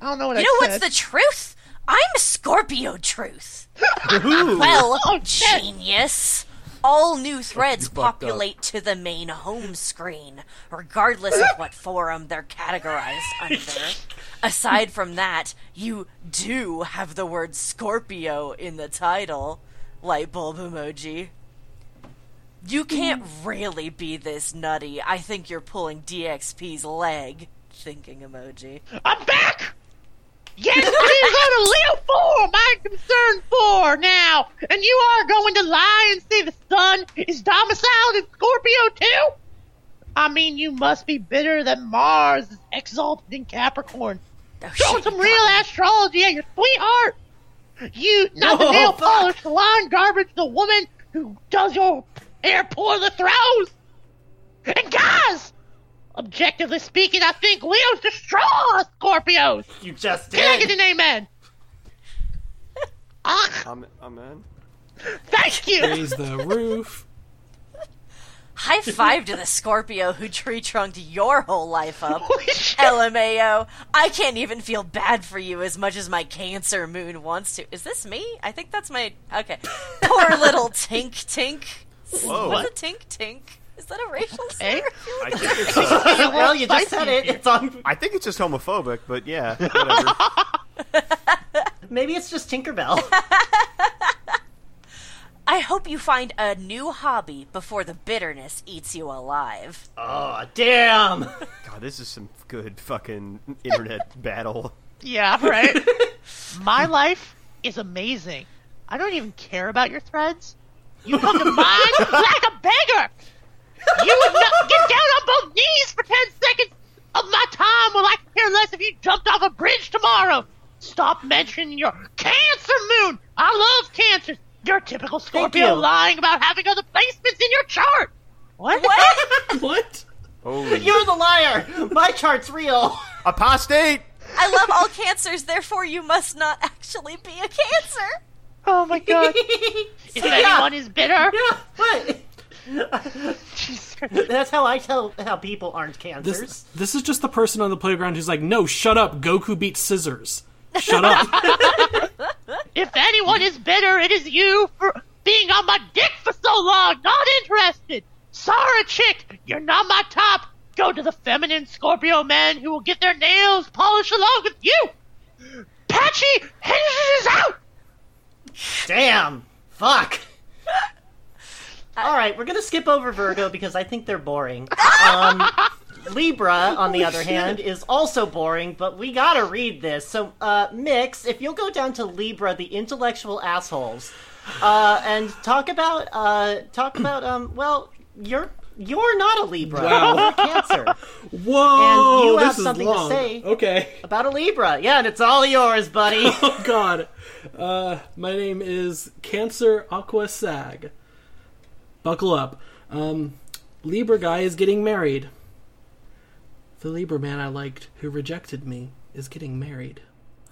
I don't know what You I know said. what's the truth? I'm Scorpio Truth. Well, Oh, genius. All new threads fucked up. populate to the main home screen, regardless of what forum they're categorized under. Aside from that, you do have the word Scorpio in the title. Light bulb emoji. You can't really be this nutty. I think you're pulling DXP's leg. Thinking emoji. I'm back! Yes, it is on a Leo form I'm concerned for now. And you are going to lie and say the sun is domiciled in Scorpio too? I mean, you must be bitter that Mars is exalted in Capricorn. Oh, Show some real me. astrology at your sweetheart. You, not the Oh, nail fuck. polish salon garbage, the woman who does your hair pour the throws. And guys, objectively speaking, I think Leo's destroy Scorpios. You just did. Can I get did. an amen? Ah, Amen. Amen. thank you. Raise the roof. High five to the Scorpio who tree trunked your whole life up. LMAO. I can't even feel bad for you as much as my Cancer moon wants to. Is this me? I think that's my. Okay. Poor little Tink Tink. Whoa. What's a Tink Tink? Is that a racial slur? I think it's. Uh, well, you just said it. It's on. I think it's just homophobic, but yeah. Whatever. Maybe it's just Tinkerbell. I hope you find a new hobby before the bitterness eats you alive. Oh, damn! God, this is some good fucking internet battle. Yeah, right. My life is amazing. I don't even care about your threads. You come to mine like a beggar. You would not get down on both knees for ten seconds of my time. Well, I could care less if you jumped off a bridge tomorrow. Stop mentioning your Cancer Moon. I love cancers. You're a typical Scorpio you. lying about having other placements in your chart. What? What? What? Holy You're the liar! My chart's real! apostate! I love all cancers, therefore you must not actually be a cancer. Oh my god. If Yeah. anyone is bitter, Yeah, what? Jesus That's how I tell how people aren't cancers. This this is just the person on the playground who's like, no, shut up. Goku beats scissors. Shut up. If anyone is bitter, it is you for being on my dick for so long. Not interested. Sorry, chick. You're not my top. Go to the feminine Scorpio man who will get their nails polished along with you. Patchy hinges is out. Damn! Fuck! Alright, we're gonna skip over Virgo because I think they're boring. Um, Libra, on the other hand, is also boring, but we gotta read this. So, uh, Mix, if you'll go down to Libra, the intellectual assholes, uh, and talk about, uh, talk about, um, well, you're, you're not a Libra. Wow. You're a Cancer. Whoa, And you this have is something to long. say. Okay. About a Libra. Yeah, and it's all yours, buddy. Oh God. Uh, my name is Cancer Aqua Sag. Buckle up. Um, Libra guy is getting married. The Libra man I liked who rejected me is getting married.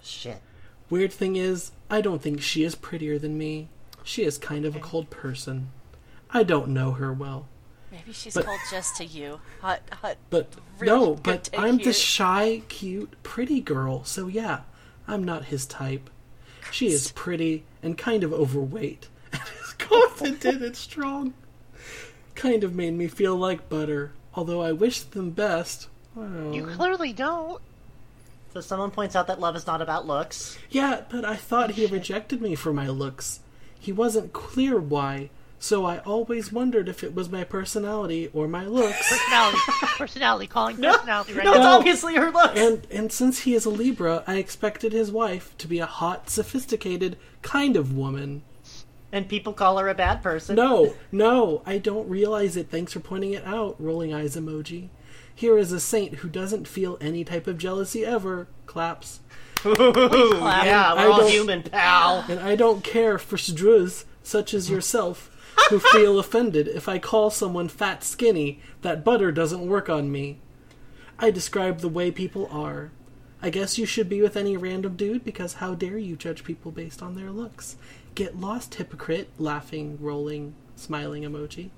Shit. Weird thing is, I don't think she is prettier than me. She is kind of a cold person. I don't know her well. Maybe she's But- cold just to you. Hot, hot. But Really no, but I'm here. this shy, cute, pretty girl, so yeah, I'm not his type. She is pretty and kind of overweight, and is confident and strong. Kind of made me feel like butter, although I wish them best. Well, You clearly don't. So someone points out that love is not about looks. yeah, but I thought he rejected me for my looks. He wasn't clear why, so I always wondered if it was my personality or my looks. Personality. personality. Calling personality right No, it's obviously her looks. And and since he is a Libra, I expected his wife to be a hot, sophisticated kind of woman. And people call her a bad person. No, no, I don't realize it. Thanks for pointing it out. Rolling eyes emoji. Here is a saint who doesn't feel any type of jealousy ever. Claps. Ooh, yeah, I we're all don't- human, pal. And I don't care for struz such as yourself who feel offended if I call someone fat skinny that butter doesn't work on me. I describe the way people are. I guess you should be with any random dude because how dare you judge people based on their looks? Get lost, hypocrite. Laughing, rolling, smiling emoji.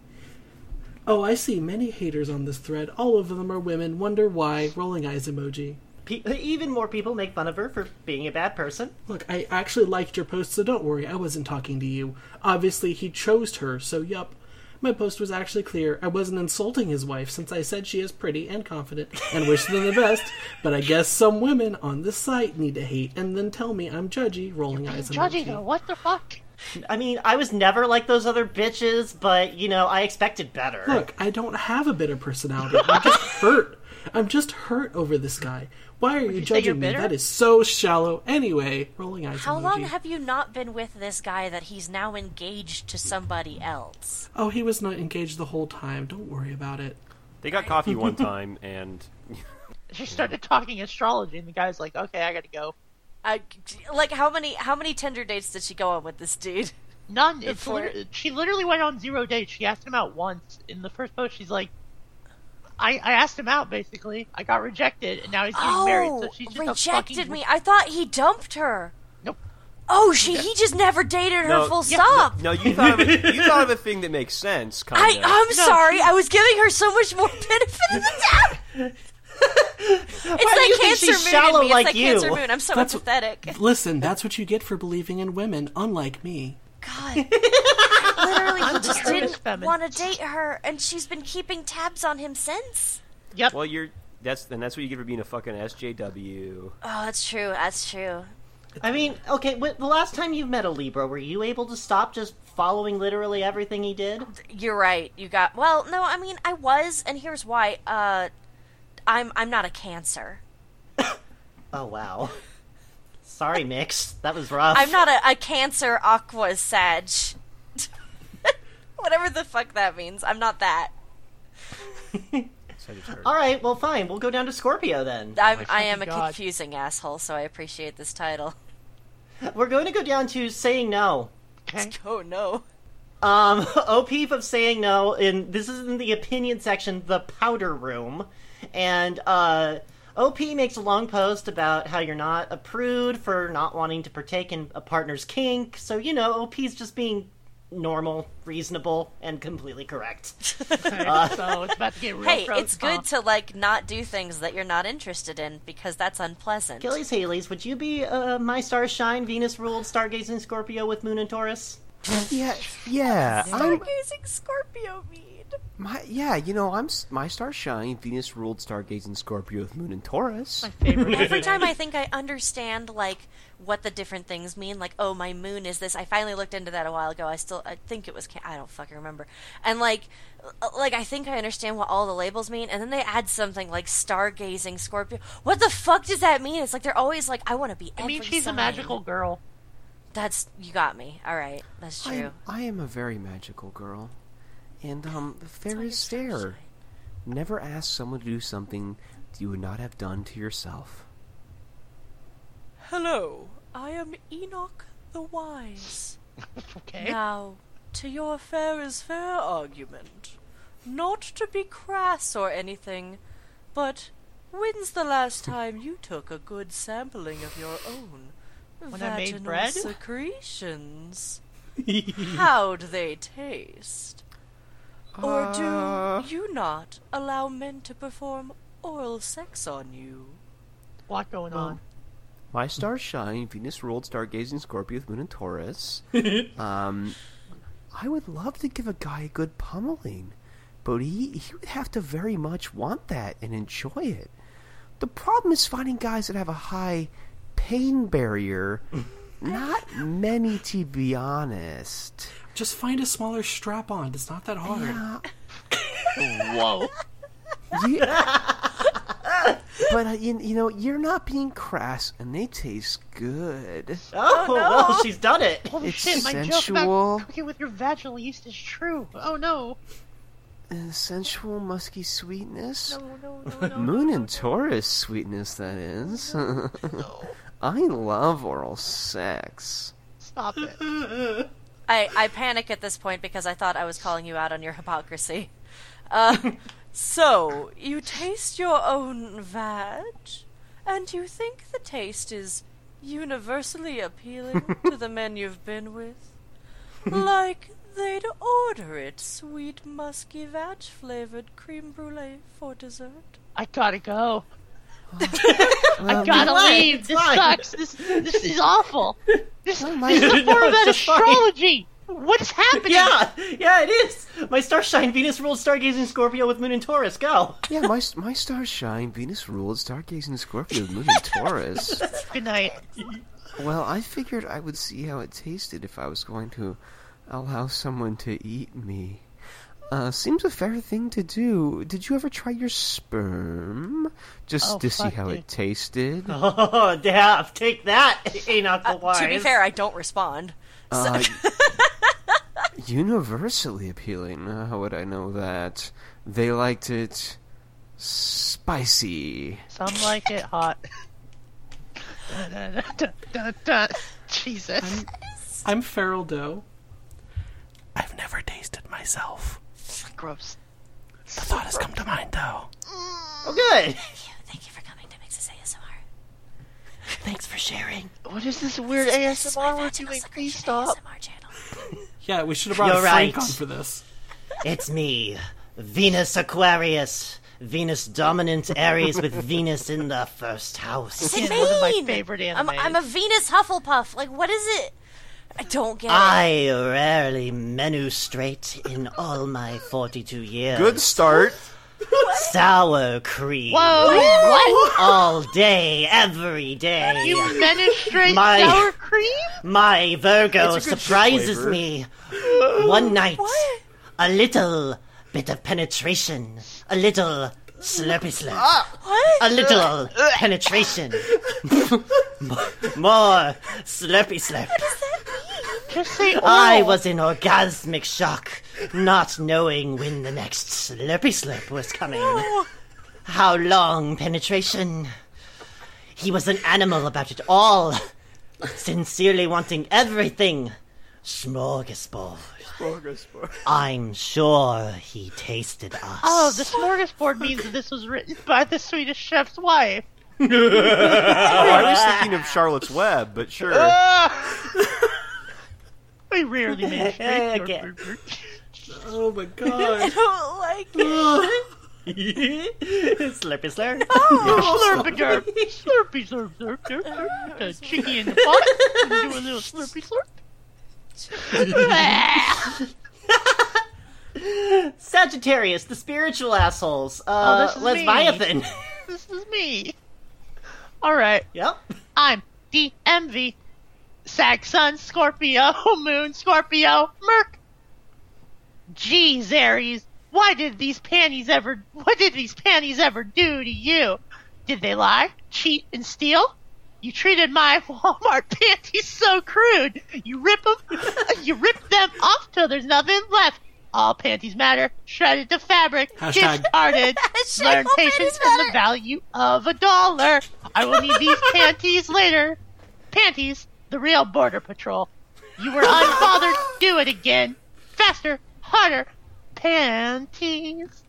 Oh, I see many haters on this thread. All of them are women. Wonder why. Rolling eyes emoji. Pe- even more people make fun of her for being a bad person. Look, I actually liked your post, so don't worry, I wasn't talking to you. Obviously, he chose her, so yup. My post was actually clear. I wasn't insulting his wife since I said she is pretty and confident and wish them the best, but I guess some women on this site need to hate and then tell me I'm judgy, rolling eyes Judgy emoji. though. What the fuck? I mean, I was never like those other bitches, but, you know, I expected better. Look, I don't have a bitter personality. I'm just hurt. I'm just hurt over this guy. Why are you, you you're judging me? That is so shallow. Anyway, rolling eyes How emoji. long have you not been with this guy that he's now engaged to somebody else? Oh, he was not engaged the whole time. Don't worry about it. They got coffee one time, and She started talking astrology, and the guy's like, "Okay, I gotta go." I, like how many how many Tinder dates did she go on with this dude? None. It's flirt. liter- she literally went on zero dates. She asked him out once. In the first post, she's like, I, I asked him out, basically. I got rejected, and now he's getting married, so she's just a Oh, rejected fucking... me. I thought he dumped her. Nope. Oh, she he just never dated her full yeah, stop. No, you thought of a, you thought of a thing that makes sense. Kind I of. I'm sorry. I was giving her so much more benefit of the doubt. it's do you cancer she's moon shallow in me. like it's that you? cancer moon. I'm so That's- empathetic. Listen, that's what you get for believing in women, unlike me. God. Literally, he just didn't want to date her, and she's been keeping tabs on him since. Yep. Well, you're that's and that's what you get for being a fucking SJW. Oh, that's true. That's true. I mean, okay, wh- the last time you met a Libra, were you able to stop just following literally everything he did? You're right. You got well. No, I mean I was, and here's why. Uh, I'm I'm not a cancer. Oh wow. Sorry, Mix. That was rough. I'm not a, a cancer aqua sag. Whatever the fuck that means. I'm not that. All right, well, fine. We'll go down to Scorpio then. I'm, I am a fucking God. confusing asshole, so I appreciate this title. We're going to go down to saying no. Okay. Oh no. Um, OP of saying no, and this is in the opinion section, the powder room, and uh, OP makes a long post about how you're not a prude for not wanting to partake in a partner's kink. So you know, OP's just being normal, reasonable, and completely correct. so it's about to get real Hey, pro- it's good uh, to like not do things that you're not interested in because that's unpleasant. Achilles Hales, would you be uh, my star shine, Venus ruled, stargazing Scorpio with Moon and Taurus? Yeah, yeah. I'm Stargazing Scorpio mean. My yeah. You know, I'm my star shine. Venus ruled stargazing Scorpio with Moon and Taurus. my favorite. Every time I think I understand like what the different things mean, like oh my moon is this. I finally looked into that a while ago. I still I think it was I don't fucking remember. And like uh, like I think I understand what all the labels mean, and then they add something like stargazing Scorpio. What the fuck does that mean? It's like they're always like I want to be. I mean, every she's a magical girl. That's you got me. All right, that's true. I, I am a very magical girl, and um, fair why you're is fair. Never ask someone to do something you would not have done to yourself. Hello, I am Enoch the Wise. Okay. Now, to your fair is fair argument, not to be crass or anything, but when's the last time you took a good sampling of your own When I made bread? secretions? How'd they taste? Or do you not allow men to perform oral sex on you? lot going on. My stars shine. Venus ruled stargazing Scorpio with Moon and Taurus. um, I would love to give a guy a good pummeling, but he he would have to very much want that and enjoy it. The problem is finding guys that have a high pain barrier. Not many, to be honest. Just find a smaller strap on. It's not that hard. Yeah. Whoa. You- but uh, you, you know, you're not being crass, and they taste good. Oh, well, she's done it. Holy It's shit, my joke sensual. about cooking with your vaginal yeast is true. Oh no. Uh, sensual, musky sweetness. No, no, no, no. Moon and Taurus sweetness, that is. I love oral sex. Stop it. I, I panic at this point because I thought I was calling you out on your hypocrisy. Uh, so, you taste your own vag, and you think the taste is universally appealing to the men you've been with? Like they'd order it sweet, musky, vag flavored cream brulee for dessert? I gotta go. I um, gotta Why? leave. It's This fine. sucks. This this is awful. This, oh my- this is a No, form of it's just astrology. What is happening? Yeah, yeah, it is. My star shine, Venus ruled, stargazing Scorpio with Moon and Taurus. Go. Yeah, my my stars shine. Venus ruled. Stargazing Scorpio, with Moon and Taurus. Good night. Well, I figured I would see how it tasted if I was going to allow someone to eat me. Uh, seems a fair thing to do. Did you ever try your sperm? Just Oh, to see how dude. it tasted? Oh, yeah, take that, Enoch the Wise. To be fair, I don't respond. Uh, universally appealing. Uh, how would I know that? They liked it spicy. Some like it hot. Dun, dun, dun, dun, dun. Jesus. I'm Feral Doe. I've never tasted myself. Gross. The thought has come to mind, though. Oh, good. Thank you for coming to Mix's ASMR. Thanks for sharing. What is this weird This is my ASMR we're vaginal doing? secretion Please stop. ASMR channel. Yeah, we should have brought You're Frank right. on for this. It's me, Venus Aquarius. Venus dominant Aries with Venus in the first house. What's it Again, one of my mean? favorite I'm. I'm a Venus Hufflepuff. Like, what is it? I don't get it. I rarely menstruate in all my 42 years. Good start. Sour cream. Whoa, what? All day, every day. You ministrate My- sour cream? My Virgo It's a good surprises me. One night, a little bit of penetration, a little slurpy slurp, ah. a little penetration, more slurpy slurp. Just say oral. I was in orgasmic shock, not knowing when the next slurpy slurp was coming. How long penetration? He was an animal about it all, sincerely wanting everything. Smorgasbord. Smorgasbord. I'm sure he tasted us. Oh, the smorgasbord means that this was written by the Swedish chef's wife. Oh, I was thinking of Charlotte's Web, but sure. Ah! We rarely ministrate. Again. Oh my god! I don't like it. slurpy slurp. Slurpy derp. Slurpy slurp slurp slurp slurp. Got a chickie in the pot. Do a little slurpy slurp. Sagittarius, the spiritual assholes. Oh, Uh, this is me. This is me. Alright, yep. I'm DMV. Sag Sun, Scorpio, Moon, Scorpio, Merc. Jeez, Aries, why did these panties ever, what did these panties ever do to you? Did they lie, cheat, and steal? You treated my Walmart panties so crude. You rip them, you rip them off till there's nothing left. All panties matter, shredded to fabric, Hashtag. discarded. Hashtag Learn patience and the value of a dollar. I will need these panties later. Panties, the real border patrol. You were unbothered. Do it again. Faster, harder. Panties.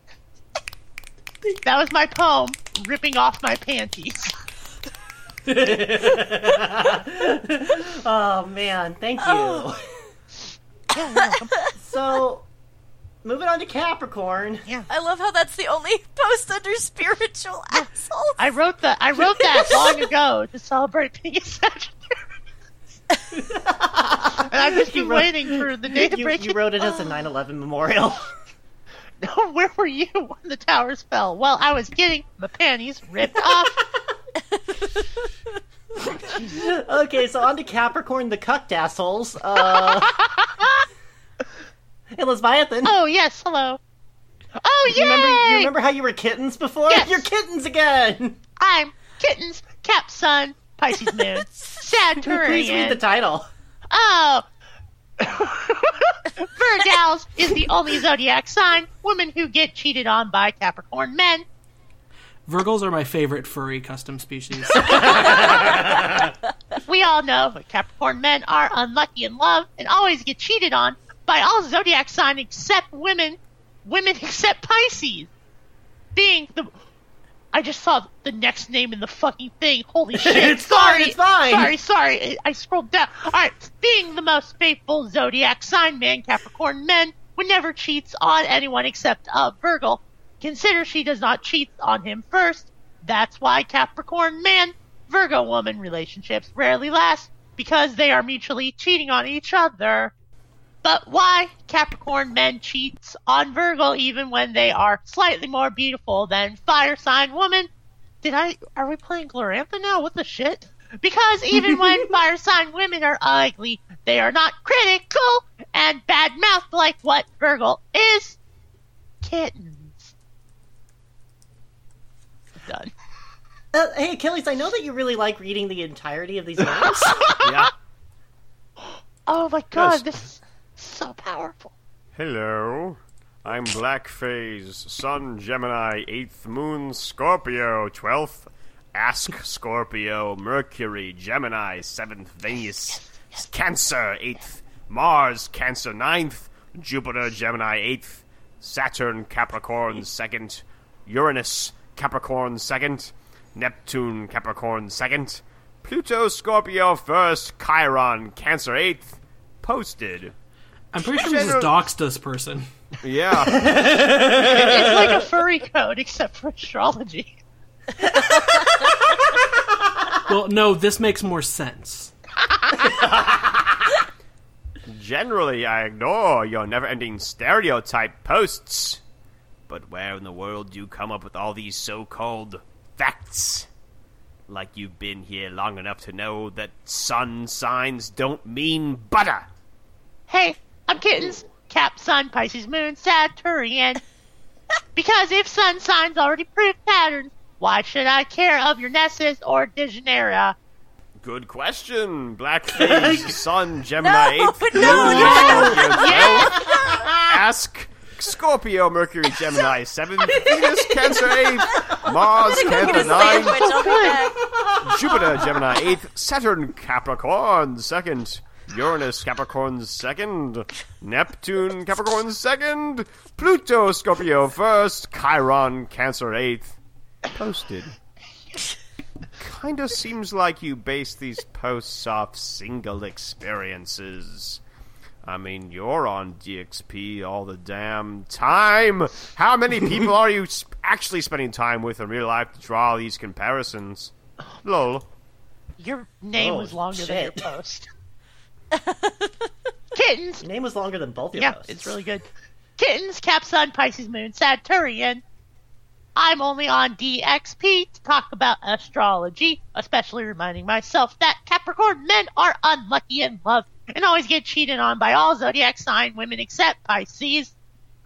That was my poem, ripping off my panties. Oh man, thank you. Oh. You're. So, moving on to Capricorn. Yeah, I love how that's the only post under spiritual assholes. I wrote that. I wrote that long ago to celebrate being a Sagittarius. and I've just been waiting for the day to You, break you it. wrote it as a 9/11 memorial. No, where were you when the towers fell? Well, I was getting my panties ripped off. okay, so on to Capricorn, the cucked assholes. Uh, hey, Lesbiathan. Oh yes, hello. Oh you remember? You remember how you were kittens before? Yes. You're kittens again. I'm kittens, Cap Sun, Pisces Moon, Saturnian. Please read the title. Oh. Virgals is the only zodiac sign women who get cheated on by Capricorn men. Virgals are my favorite furry custom species. We all know that Capricorn men are unlucky in love and always get cheated on by all zodiac signs except women. Women except Pisces. Being the. I just saw the next name in the fucking thing. Holy shit. It's fine, sorry. it's fine. Sorry, sorry. I- I scrolled down. Alright. Being the most faithful zodiac sign man, Capricorn men would never cheats on anyone except uh, Virgo. Consider she does not cheat on him first. That's why Capricorn man, Virgo woman relationships rarely last because they are mutually cheating on each other. But why Capricorn men cheats on Virgo even when they are slightly more beautiful than fire sign women? Did I are we playing Glorantha now? What the shit? Because even when fire sign women are ugly, they are not critical and bad mouthed like what Virgo is. Kittens. Done. Uh, hey, Achilles, I know that you really like reading the entirety of these names. Yeah. Oh my god, Yes. this is so powerful. Hello. I'm Blackphase, Sun Gemini, 8th Moon Scorpio, 12th Ask Scorpio, Mercury, Gemini, 7th Venus, Cancer, 8th Mars, Cancer, 9th Jupiter, Gemini, 8th Saturn, Capricorn, 2nd Uranus, Capricorn, 2nd Neptune, Capricorn, 2nd Pluto, Scorpio, 1st Chiron, Cancer, 8th Posted. I'm pretty sure this is General- doxed this person. Yeah. It's like a furry code except for astrology. Well, no, this makes more sense. Generally, I ignore your never ending stereotype posts. But where in the world do you come up with all these so called facts? Like you've been here long enough to know that sun signs don't mean butter. Hey, I'm Kittens. Cap, Sun, Pisces, Moon, Saturnian. because if sun signs already prove patterns, why should I care of your Nessus or Digenera? Good question. Black Phase, Sun, Gemini, No, 8th, no, Moon, no. Scorpio, 12th. Ask Scorpio, Mercury, Gemini, 7th, Venus, Cancer, 8th, Mars, Go get a Cancer, 9th, sandwich. I'll be back. Jupiter, Gemini, 8th, Saturn, Capricorn, 2nd, Uranus, Capricorn, 2nd, Neptune, Capricorn, 2nd, Pluto, Scorpio, 1st, Chiron, Cancer, 8th. Posted. Kinda seems like you base these posts off single experiences. I mean, you're on DXP all the damn time. How many people are you sp- actually spending time with in real life to draw these comparisons? Lol. Your name Oh, was longer than your post. Kittens. Your name was longer than both your Yeah, posts. it's really good. Kittens, Cap, Sun, Pisces, Moon, Saturnian. I'm only on DXP to talk about astrology, especially reminding myself that Capricorn men are unlucky in love and always get cheated on by all zodiac sign women except Pisces.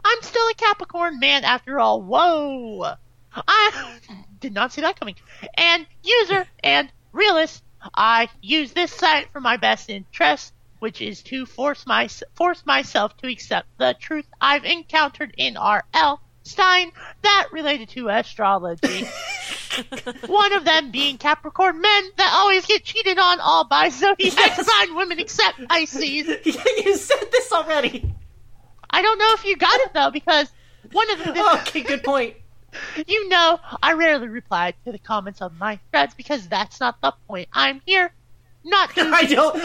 I'm still a Capricorn man after all. Whoa! I did not see that coming. And user and realist, I use this site for my best interest, which is to force my force myself to accept the truth I've encountered in R.L. Stein that related to astrology. One of them being Capricorn men that always get cheated on all by zodiac Yes. sign women except Pisces. you said this already. I don't know if you got it though because one of the Okay, good point. You know, I rarely reply to the comments on my threads because that's not the point. I'm here not to I don't.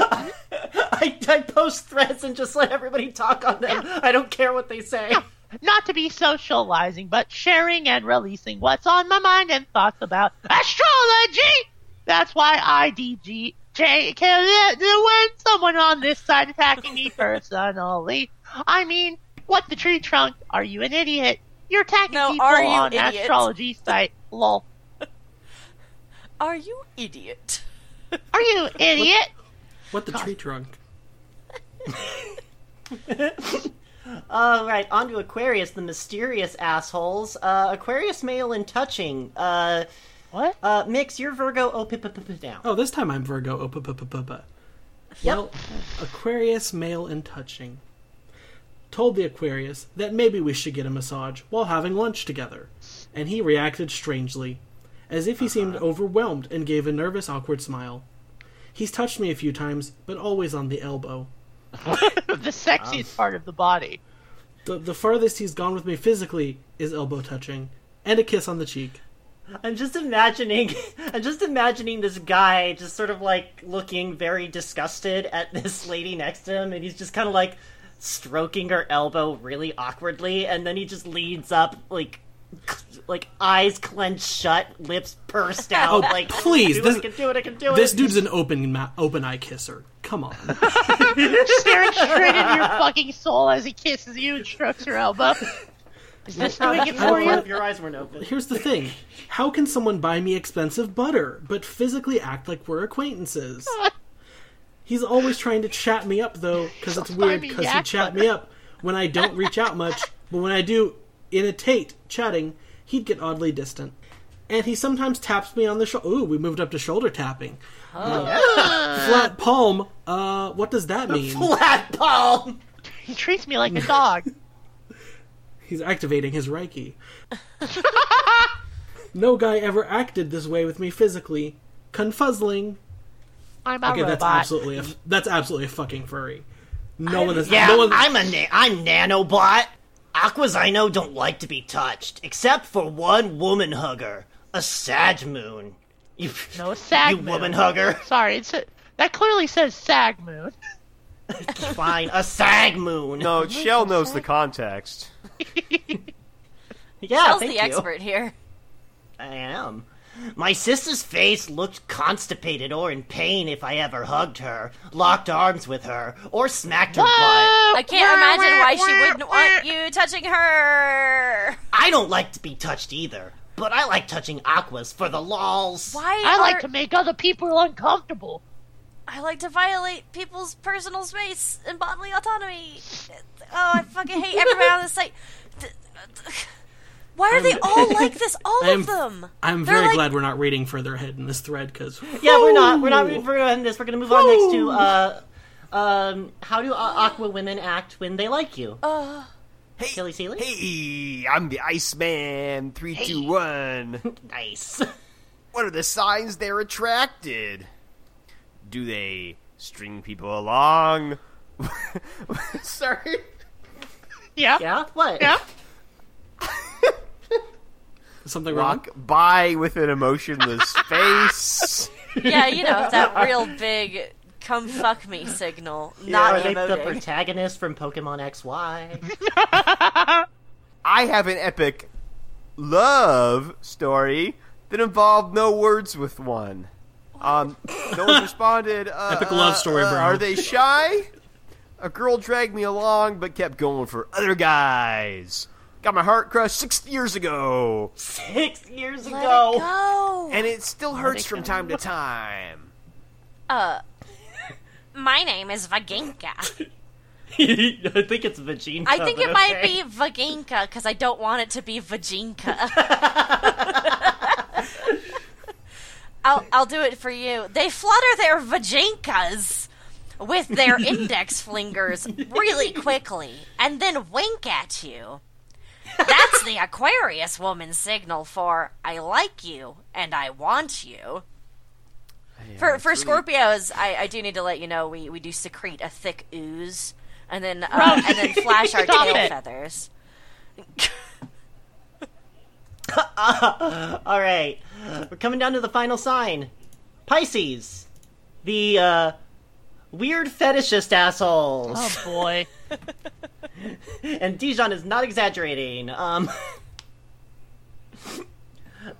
I, I post threads and just let everybody talk on them. I don't care what they say. not to be socializing, but sharing and releasing what's on my mind and thoughts about astrology. That's why I DG J when someone on this side attacking me personally. I mean, what the tree trunk? Are you an idiot? You're attacking No, people are you on idiot? astrology site. Lol. Are you idiot? Are you idiot? What the tree trunk? All right, on to Aquarius, the mysterious assholes. Uh, Aquarius male and touching. Uh, What? uh, Mix, you're Virgo. Oh, down. Oh, this time I'm Virgo. Oh, pa- pa. Well, Aquarius, male and touching. Told the Aquarius that maybe we should get a massage while having lunch together, and he reacted strangely, as if he seemed uh-huh. overwhelmed and gave a nervous, awkward smile. He's touched me a few times, but always on the elbow. the sexiest part of the body. The, the farthest he's gone with me physically is elbow touching, and a kiss on the cheek. I'm just imagining. I'm just imagining this guy just sort of like looking very disgusted at this lady next to him, and he's just kind of like stroking her elbow really awkwardly, and then he just leads up like. Like eyes clenched shut, lips pursed out. Oh, like please, do this- I can do it. I can do it. This dude's an open ma- open eye kisser. Come on. Staring straight into your fucking soul as he kisses you and strokes your elbow. Is this doing it I for you? if your eyes weren't open. Here's the thing: how can someone buy me expensive butter but physically act like we're acquaintances? He's always trying to chat me up though, because it's weird. Because he yak chat me up when I don't reach out much, but when I do imitate chatting, he'd get oddly distant. And he sometimes taps me on the shoulder. Ooh, we moved up to shoulder tapping. Uh, flat palm. Uh, what does that mean? Flat palm. He treats me like a dog. He's activating his Reiki. no guy ever acted this way with me physically. Confuzzling. I'm a Okay, that's absolutely a that's absolutely a fucking furry. No one is. Yeah, no one, I'm a na- I'm nanobot. Aquas I know don't like to be touched, except for one woman hugger, a Sag Moon. You, No, sag you moon. woman hugger. Sorry, it's a, that clearly says sag moon. Fine, a Sag Moon. No, Shell knows the context. yeah, Shell's thank the you. expert here. I am. My sister's face looked constipated or in pain if I ever hugged her, locked arms with her, or smacked her butt. I can't imagine why she wouldn't want you touching her. I I don't like to be touched either, but I like touching aquas for the lols. Why I like to make other people uncomfortable. I like to violate people's personal space and bodily autonomy. Oh, I fucking hate everybody on this site. Th- th- Why are they all like this? All I'm, of them. I'm They're very like- glad we're not reading further ahead in this thread because Yeah, we're not. We're not. We're gonna end this. We're gonna move on next to uh, um, how do uh, aqua women act when they like you? Hey, Silly Sealy? hey, I'm the Iceman. Three, two, one. Nice. What are the signs they're attracted? Do they string people along? Sorry. Yeah. Yeah. What? Yeah. Something wrong. Walk by with an emotionless face. Yeah, you know that real big "come fuck me" signal. Are Not they the emoting. protagonist from Pokemon X Y. I have an epic love story that involved no words with one. Um, no one responded. Uh, Epic love uh, story, uh, bro. Are they shy? A girl dragged me along, but kept going for other guys. Got my heart crushed six years ago, Six years Let ago. it go. and it still hurts from time to time. Uh, my name is Vaginka. I think it's Vagina. I think but it might okay. be Vaginka because I don't want it to be Vajinka. I'll I'll do it for you. They flutter their Vajinkas with their index flingers really quickly and then wink at you. That's the Aquarius woman's signal for I like you and I want you. For for Scorpios, I, I do need to let you know we, we do secrete a thick ooze and then uh, and then flash our tail it. feathers. All right, we're coming down to the final sign. Pisces, the uh, weird fetishist assholes. Oh boy. and Dijon is not exaggerating. Um.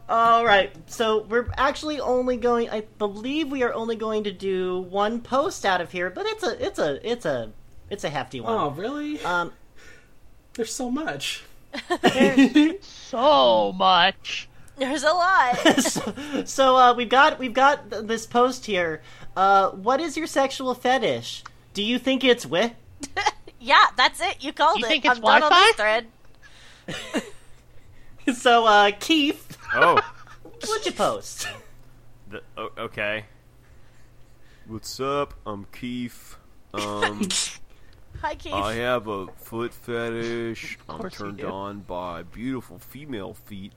All right, so we're actually only going. I believe we are only going to do one post out of here, but it's a, it's a, it's a, it's a hefty one. Oh, really? Um, There's so much. There's So much. There's a lot. so, so uh, we've got we've got th- this post here. Uh, what is your sexual fetish? Do you think it's wi? Yeah, that's it. You called You it. think it's I'm done on this thread. So, uh, Keith, Oh, what'd you post? the, o- okay. What's up? I'm Keith. Um, Hi, Keith. I have a foot fetish. I'm course you turned on by beautiful female feet.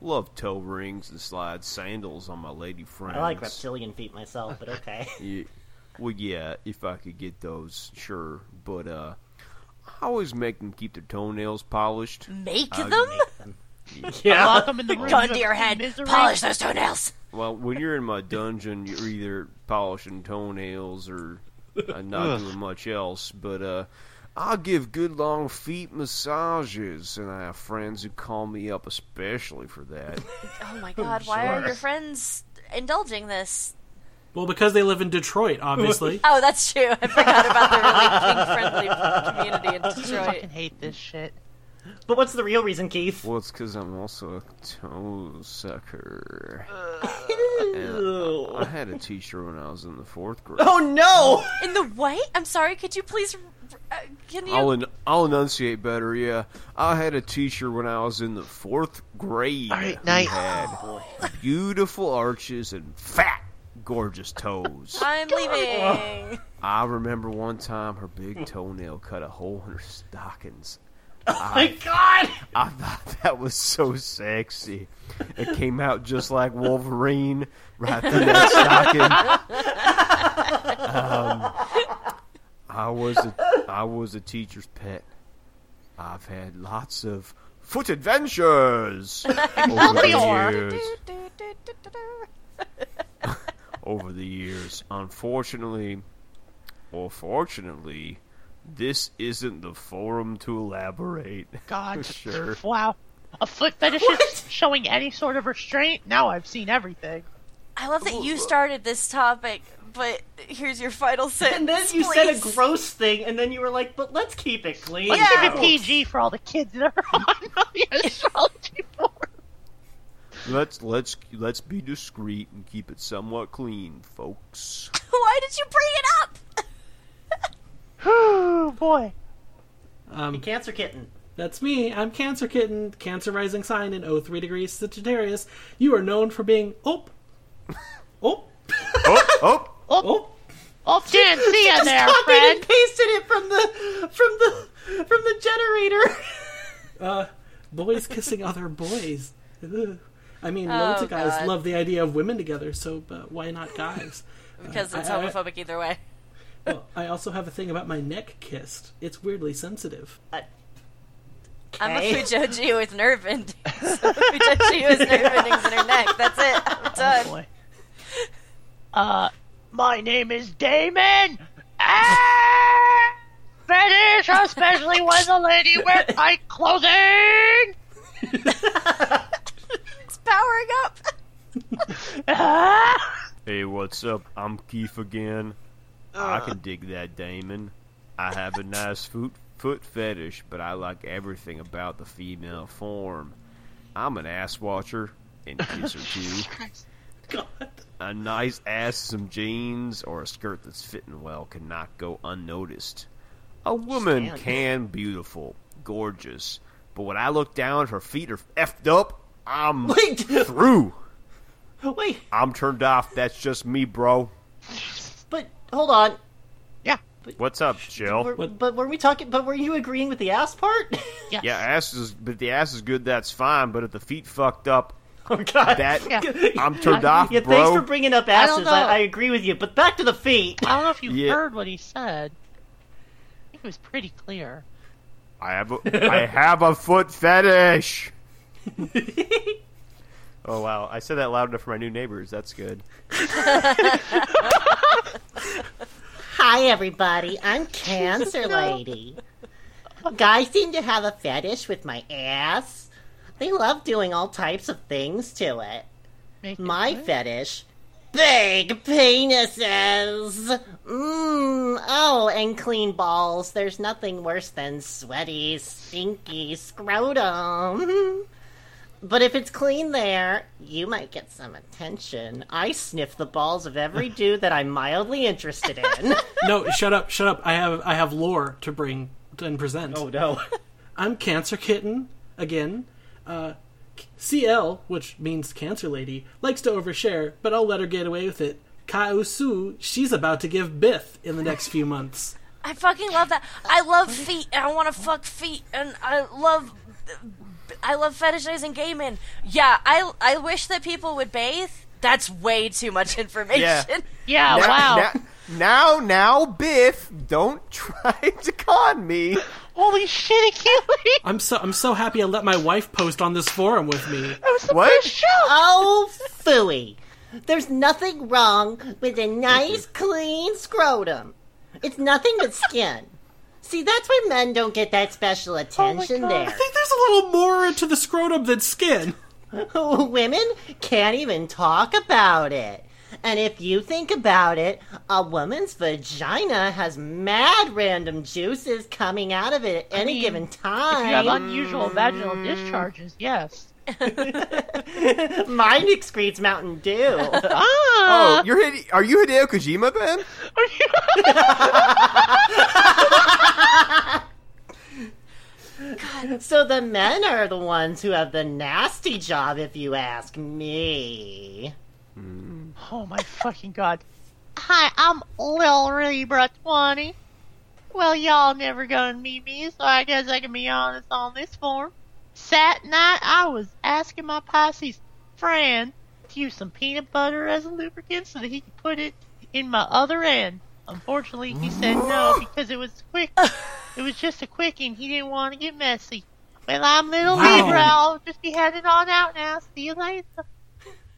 Love toe rings and slide sandals on my lady friends. I like reptilian feet myself, but okay. Yeah, well, yeah, if I could get those, sure. But uh, I always make them keep their toenails polished. Make Uh, them? Make them. Lock Yeah. them in the. Gun to your head. Misery. Polish those toenails. Well, when you're in my dungeon, you're either polishing toenails or uh, not doing much else. But uh, I'll give good long feet massages, and I have friends who call me up especially for that. Oh my god, why are your friends indulging this? Well, because they live in Detroit, obviously. Oh, that's true. I forgot about the really kink-friendly community in I Detroit. fucking hate this shit. But what's the real reason, Keith? well, it's because I'm also a toe sucker. Ew. I had a teacher when I was in the fourth grade. Oh no! In the way? I'm sorry, could you please... Uh, can you... I'll en- I'll enunciate better. Yeah, I had a teacher when I was in the fourth grade. All right, who night. had beautiful arches and fat, gorgeous toes. I'm leaving. I remember one time her big toenail cut a hole in her stockings. Oh my god! I thought that was so sexy. It came out just like Wolverine right through that stocking. Um, I was a, I was a teacher's pet. I've had lots of foot adventures over the years. Over the years, unfortunately, or fortunately, this isn't the forum to elaborate. God. Sure. Wow. A foot fetishist showing any sort of restraint? Now I've seen everything. I love that you started this topic, but here's your final sentence. And then you said a gross thing, and then you were like, "But let's keep it clean." Let's Yeah. keep it PG for all the kids that are on the show. Let's let's let's be discreet and keep it somewhat clean, folks. Why did you bring it up? Oh boy. Um, Cancer kitten. That's me. I'm Cancer Kitten, Cancer rising sign in 03 degrees Sagittarius. You are known for being oh, oh, Oh, oh, oh. Oh, didn't see you there, Copied Fred. and pasted it from the from the from the generator. Uh, boys kissing other boys. Ugh. I mean, Oh, loads of guys God. love the idea of women together, so uh, why not guys? Because it's I- I- homophobic either way. Well, I also have a thing about my neck kissed. It's weirdly sensitive. I'm a Fujoji with nerve endings. Fujoji with nerve endings in her neck. That's it. I'm done. Boy. Uh, my name is Damon. Ah! Fetish, especially when the lady wears tight clothing. It's powering up. Hey, what's up? I'm Keith again. I can uh. dig that, Damon. I have a nice foot foot fetish, but I like everything about the female form. I'm an ass watcher and kisser too. God. A nice ass, some jeans, or a skirt that's fitting well cannot go unnoticed. A woman Stand. can beautiful, gorgeous, but when I look down, her feet are effed up. I'm Wait, through. wait, I'm turned off. That's just me, bro. but hold on. Yeah. What's up, Jill? Were- What- But were we talking? But were you agreeing with the ass part? Yes. Yeah, ass is, but the ass is good. That's fine. But if the feet fucked up, oh God. that Yeah. I'm turned off, yeah, bro. thanks for bringing up I don't asses. I, know. I agree with you. But back to the feet. I don't know if you Yeah. heard what he said. I think it was pretty clear. I have a, I have a foot fetish. oh wow, I said that loud enough for my new neighbors. That's good. Hi, everybody. I'm Cancer Lady. Guys seem to have a fetish with my ass. They love doing all types of things to it. Make it My good. fetish. Big penises! Mmm, oh, and clean balls. There's nothing worse than sweaty, stinky scrotum. But if it's clean there, you might get some attention. I sniff the balls of every dude that I'm mildly interested in. No, shut up, shut up. I have I have lore to bring and present. oh no. I'm Cancer Kitten again. Uh, CL, which means Cancer Lady, likes to overshare, but I'll let her get away with it. Kaosu, she's about to give Biff in the next few months. I fucking love that. I love feet, and I want to fuck feet, and I love, I love fetishizing gay men. Yeah, I I wish that people would bathe. That's way too much information. Yeah. Yeah, now, wow. Now, now, now, Biff, don't try to con me. Holy shit, Achilles! I'm so I'm so happy I let my wife post on this forum with me. That was the What? best joke! Oh, phooey. There's nothing wrong with a nice, clean scrotum. It's nothing but skin. See, that's why men don't get that special attention there. I think there's a little more to the scrotum than skin. Women can't even talk about it. And if you think about it, a woman's vagina has mad random juices coming out of it at any mean, given If you have time. unusual vaginal discharges, yes. Mine excretes Mountain Dew. Ah! Oh, you're Hide- are you Hideo Kojima, Ben? So the men are the ones who have the nasty job, if you ask me. Hmm. Oh my fucking god. Hi, I'm Lil Libra 20. Well, y'all never gonna meet me, so I guess I can be honest on this form. Sat night, I was asking my Pisces friend to use some peanut butter as a lubricant so that he could put it in my other end. Unfortunately, he said no because it was quick. It was just a quickie. And he didn't want to get messy. Well, I'm Little Wow. Libra. I'll just be heading on out now. See you later.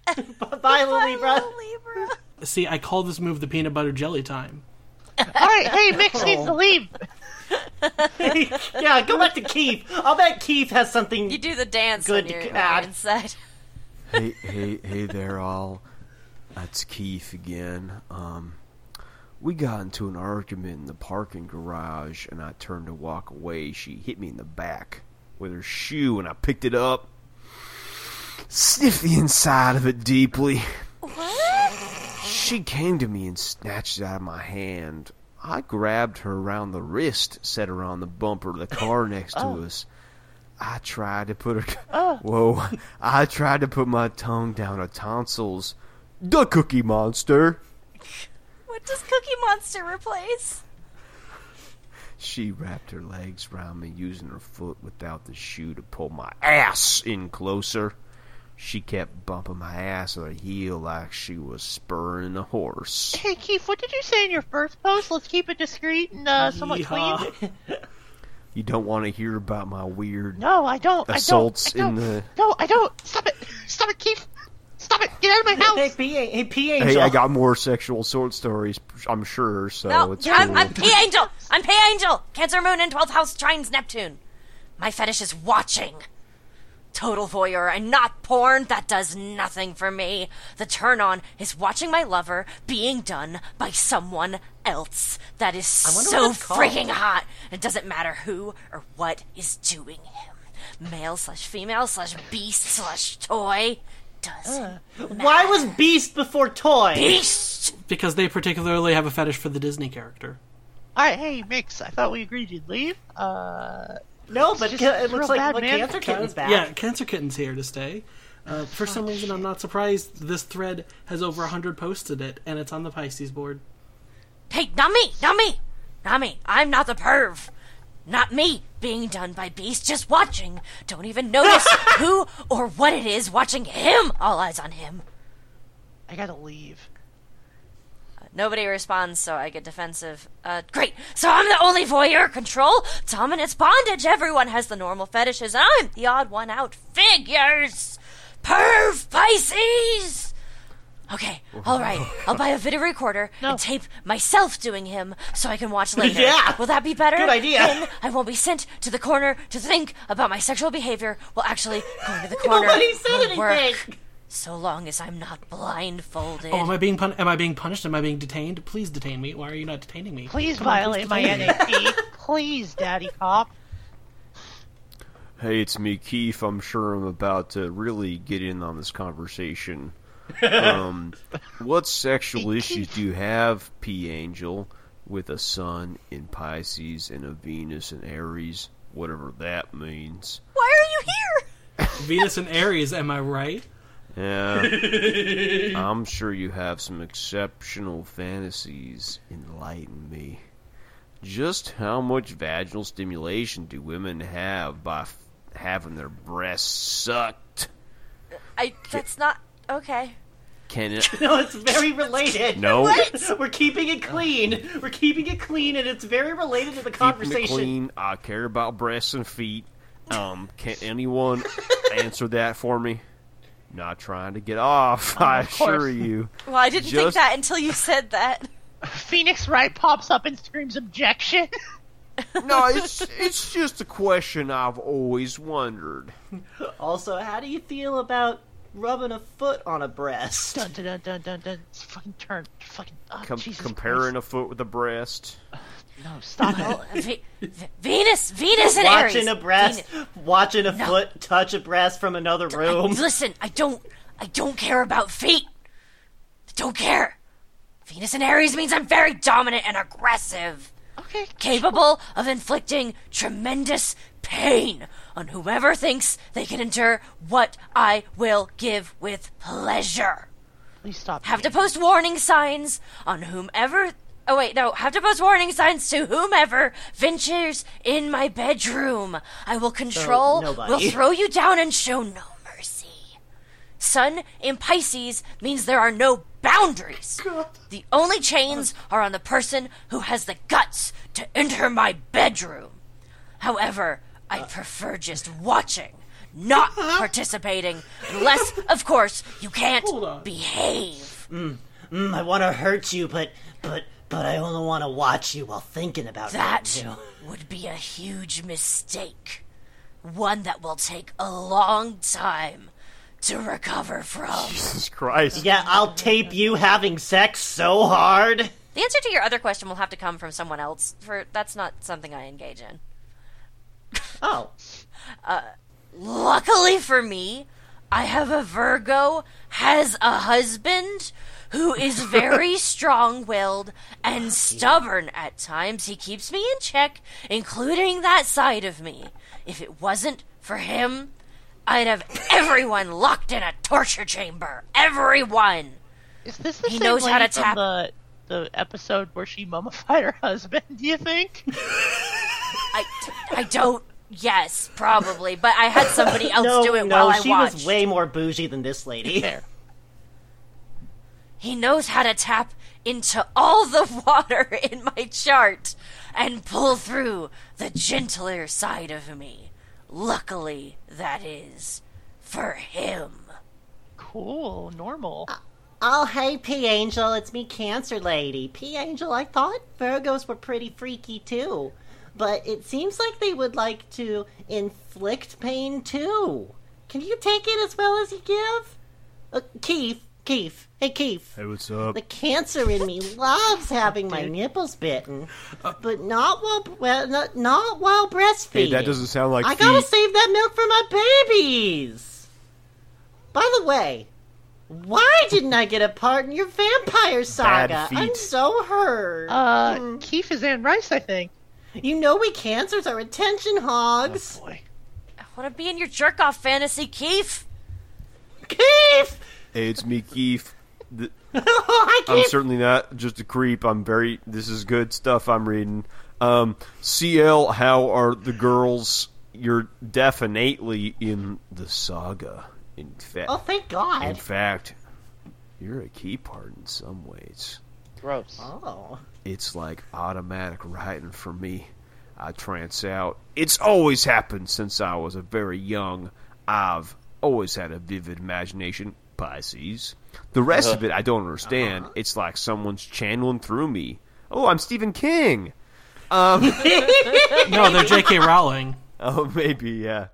Bye, Bye, Libra. little Libra. See, I call this move the peanut butter jelly time. All right, hey, Mix needs to leave. yeah, go back to Keith. I'll bet Keith has something. You do the dance Good when you're, to add. inside. hey, hey, hey there, all. That's Keith again. Um, we got into an argument in the parking garage, and I turned to walk away. She hit me in the back with her shoe, and I picked it up. sniff the inside of it deeply. What? She came to me and snatched it out of my hand. I grabbed her around the wrist, set her on the bumper of the car next to oh. us. I tried to put her. Oh. Whoa! I tried to put my tongue down her tonsils. The Cookie Monster. What does Cookie Monster replace? She wrapped her legs around me, using her foot without the shoe to pull my ass in closer. She kept bumping my ass with her heel like she was spurring a horse. Hey, Keith, what did you say in your first post? Let's keep it discreet and uh, somewhat Yeehaw. clean. You don't want to hear about my weird No, I don't. assaults I don't, I in don't. the. No, I don't. Stop it. Stop it, Keith. Stop it. Get out of my Hey, house. Hey, P Angel. Hey, I got more sexual sword stories, I'm sure. So No, it's I'm, cool. I'm P Angel. I'm P Angel. Cancer Moon in 12th house trines Neptune. My fetish is watching. Total voyeur and not porn. That does nothing for me. The turn on is watching my lover being done by someone else. That is so what it's called. freaking hot. It doesn't matter who or what is doing him. Male slash female slash beast slash toy. Does Why was Beast before Toy? beast? Because they particularly have a fetish for the Disney character. All right, hey, Mix. I thought we agreed you'd leave. Uh, No, but just ca- it real looks like bad, like man. Cancer Kitten's back. Yeah, Cancer Kitten's here to stay. Uh, for some reason, I'm not surprised. This thread has over 100 posts in it, and it's on the Pisces board. Hey, not me, not me, not me. I'm not the perv. Not me being done by Beast, just watching. Don't even notice who or what it is watching him. All eyes on him. I gotta leave. Nobody responds, so I get defensive. Uh, great. So I'm the only voyeur. Control, dominance, bondage. Everyone has the normal fetishes, and I'm the odd one out. Figures. Perv Pisces. Okay, all right. I'll buy a video recorder and tape myself doing him so I can watch later. Yeah. Will that be better? Good idea. Then I won't be sent to the corner to think about my sexual behavior while actually going to the corner. Nobody said will work. anything. So long as I'm not blindfolded. Oh, am I being pun- am I being punished? Am I being detained? Please detain me. Why are you not detaining me? Please Come on, violate my. NAP. Please, Daddy Cop. Hey, it's me, Keith. I'm sure I'm about to really get in on this conversation. Um, what sexual issues do you have, P Angel, with a sun in Pisces and a Venus in Aries? Whatever that means. Why are you here? Venus and Aries, am I right? Yeah, I'm sure you have some exceptional fantasies. Enlighten me. Just how much vaginal stimulation do women have by f- having their breasts sucked? I. That's not okay. Can it? No, it's very related. No. We're keeping it clean. We're keeping it clean, and it's very related to the Keeping it conversation. clean. I care about breasts and feet. Um, can anyone answer that for me? Not trying to get off. I of course. assure you. Well, I didn't think Just- that until you said that. Phoenix Wright pops up and screams objection. No, it's it's just a question I've always wondered. Also, how do you feel about rubbing a foot on a breast? dun dun dun dun dun dun. It's fucking turn. Fucking. Oh, Com- Jesus comparing Christ. a foot with a breast. No, stop it. Well, V- V- Venus, Venus and watching Aries. a breast, Venus- watching a foot touch a breast from another I- room. listen, I don't, I don't care about feet. I don't care. Venus and Aries means I'm very dominant and aggressive, Okay. capable of inflicting tremendous pain on whoever thinks they can endure what I will give with pleasure. Please stop. have to post warning signs on whomever. Oh wait, no. Have to post warning signs to whomever ventures in my bedroom. I will control. nobody. will throw you down and show no mercy. Sun in Pisces means there are no boundaries. God. The only chains are on the person who has the guts to enter my bedroom. However, I prefer just watching, not participating, unless, of course, you can't behave. Mm, I want to hurt you, but but but I only want to watch you while thinking about That hurting you. would be a huge mistake. One that will take a long time to recover from. Jesus Christ. Yeah, I'll tape you having sex so hard. The answer to your other question will have to come from someone else, for that's not something I engage in. Oh, uh, Luckily for me, I have a Virgo, has a husband who is very strong willed and stubborn at times. He keeps me in check, including that side of me. If it wasn't for him, I'd have everyone locked in a torture chamber. Everyone! Is this the He same knows how to tap- the the episode where she mummified her husband? Do you think? I, I don't. Yes, probably, but I had somebody else no, do it no, while I watched. No, she was way more bougie than this lady. Fair. He knows how to tap into all the water in my chart and pull through the gentler side of me. Luckily, that is for him. Cool. Normal. Uh, oh, hey, P Angel, it's me, Cancer Lady. P Angel, I thought Virgos were pretty freaky too, but it seems like they would like to inflict pain too. Can you take it as well as you give? Uh, Keith, Keith, hey, Keith. Hey, what's up? The cancer in me loves having my nipples bitten, but not while well, not, not while breastfeeding. Hey, that doesn't sound like I gotta save that milk for my babies. By the way, why didn't I get a part in your vampire saga? feet. I'm so hurt. Uh, Keith is Anne Rice, I think. You know we cancers are attention hogs. Oh Boy. I want to be in your jerk off fantasy, Keith. Keith, Hey, it's me, Keith. Th- I I'm certainly not just a creep. I'm very. This is good stuff I'm reading. Um, CL, how are the girls? You're definitely in the saga. In fact, Oh, thank God. in fact, you're a key part in some ways. Gross. Oh, It's like automatic writing for me. I trance out. It's always happened since I was a very young. I've always had a vivid imagination. Pisces. The rest of it I don't understand. Uh-huh. It's like someone's channeling through me. Oh, I'm Stephen King. Um, no, they're J.K. Rowling. Oh, maybe, yeah. yeah.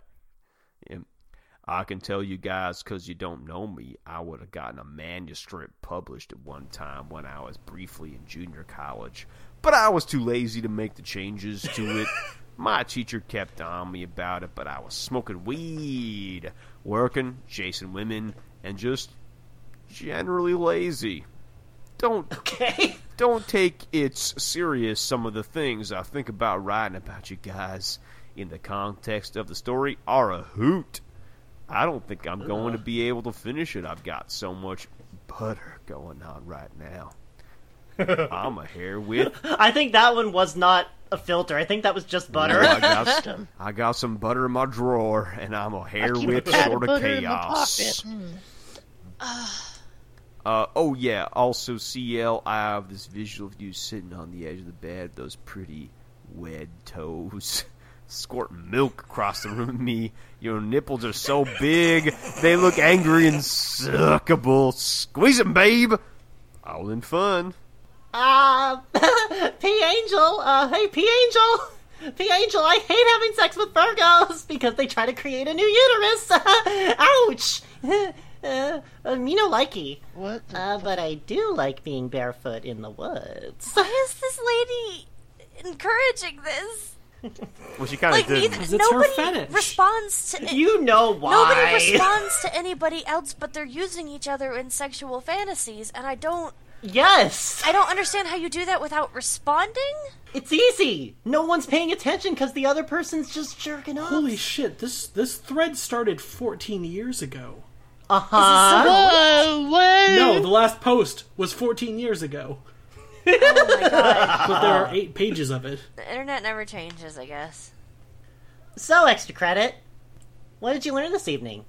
I can tell you guys because you don't know me. I would have gotten a manuscript published at one time when I was briefly in junior college, but I was too lazy to make the changes to it. My teacher kept on me about it, but I was smoking weed, working, chasing women, and just generally lazy. Don't okay. don't take it serious some of the things I think about writing about you guys in the context of the story are a hoot. I don't think I'm going to be able to finish it. I've got so much butter going on right now. I'm a hair with I think that one was not a filter. I think that was just butter. I got, I got some butter in my drawer, and I'm a hair keep a with pat of sort of butter in my chaos. Uh, oh yeah. Also, CL, I have this visual of you sitting on the edge of the bed, those pretty wed toes, squirting milk across the room at me. Your nipples are so big, they look angry and suckable. Squeeze them, babe. All in fun. Uh, P Angel, uh, hey P Angel, P Angel, I hate having sex with Virgos because they try to create a new uterus. Ouch! Uh, me no likey. What? Uh, but I do like being barefoot in the woods. Why is this lady encouraging this? Well, she kind of Like, did. neither, her nobody fetish. responds to You know why? Nobody responds to anybody else, but they're using each other in sexual fantasies, and I don't. Yes, I don't understand how you do that without responding. it's easy. No one's paying attention because the other person's just jerking off. Holy shit! This this thread started 14 years ago. Uh huh. Whoa, whoa! No, the last post was 14 years ago. Oh my god, But there are eight pages of it. the internet never changes. I guess. So extra credit. What did you learn this evening?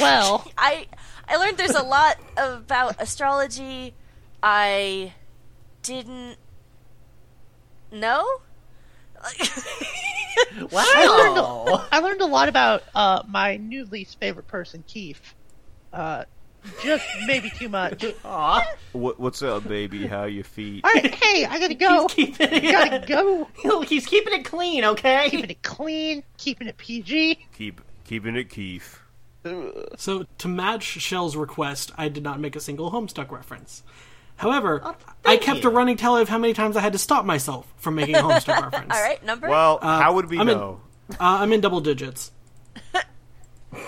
Well, I I learned there's a lot about astrology. I didn't know. Wow. I learned a lot about uh, my new least favorite person, Keith. Uh, just maybe too much. Aw. What, what's up, baby? How your feet? All right, hey, I gotta go. He's keeping it. gotta go. He's keeping it clean, okay? Keeping it clean, keeping it PG. Keep keeping it, Keith. So, to match Shell's request, I did not make a single Homestuck reference. However, I kept you. a running tally of how many times I had to stop myself from making a Homestuck reference. All right, number. Well, how would we I'm in- know? Uh, I'm in double digits.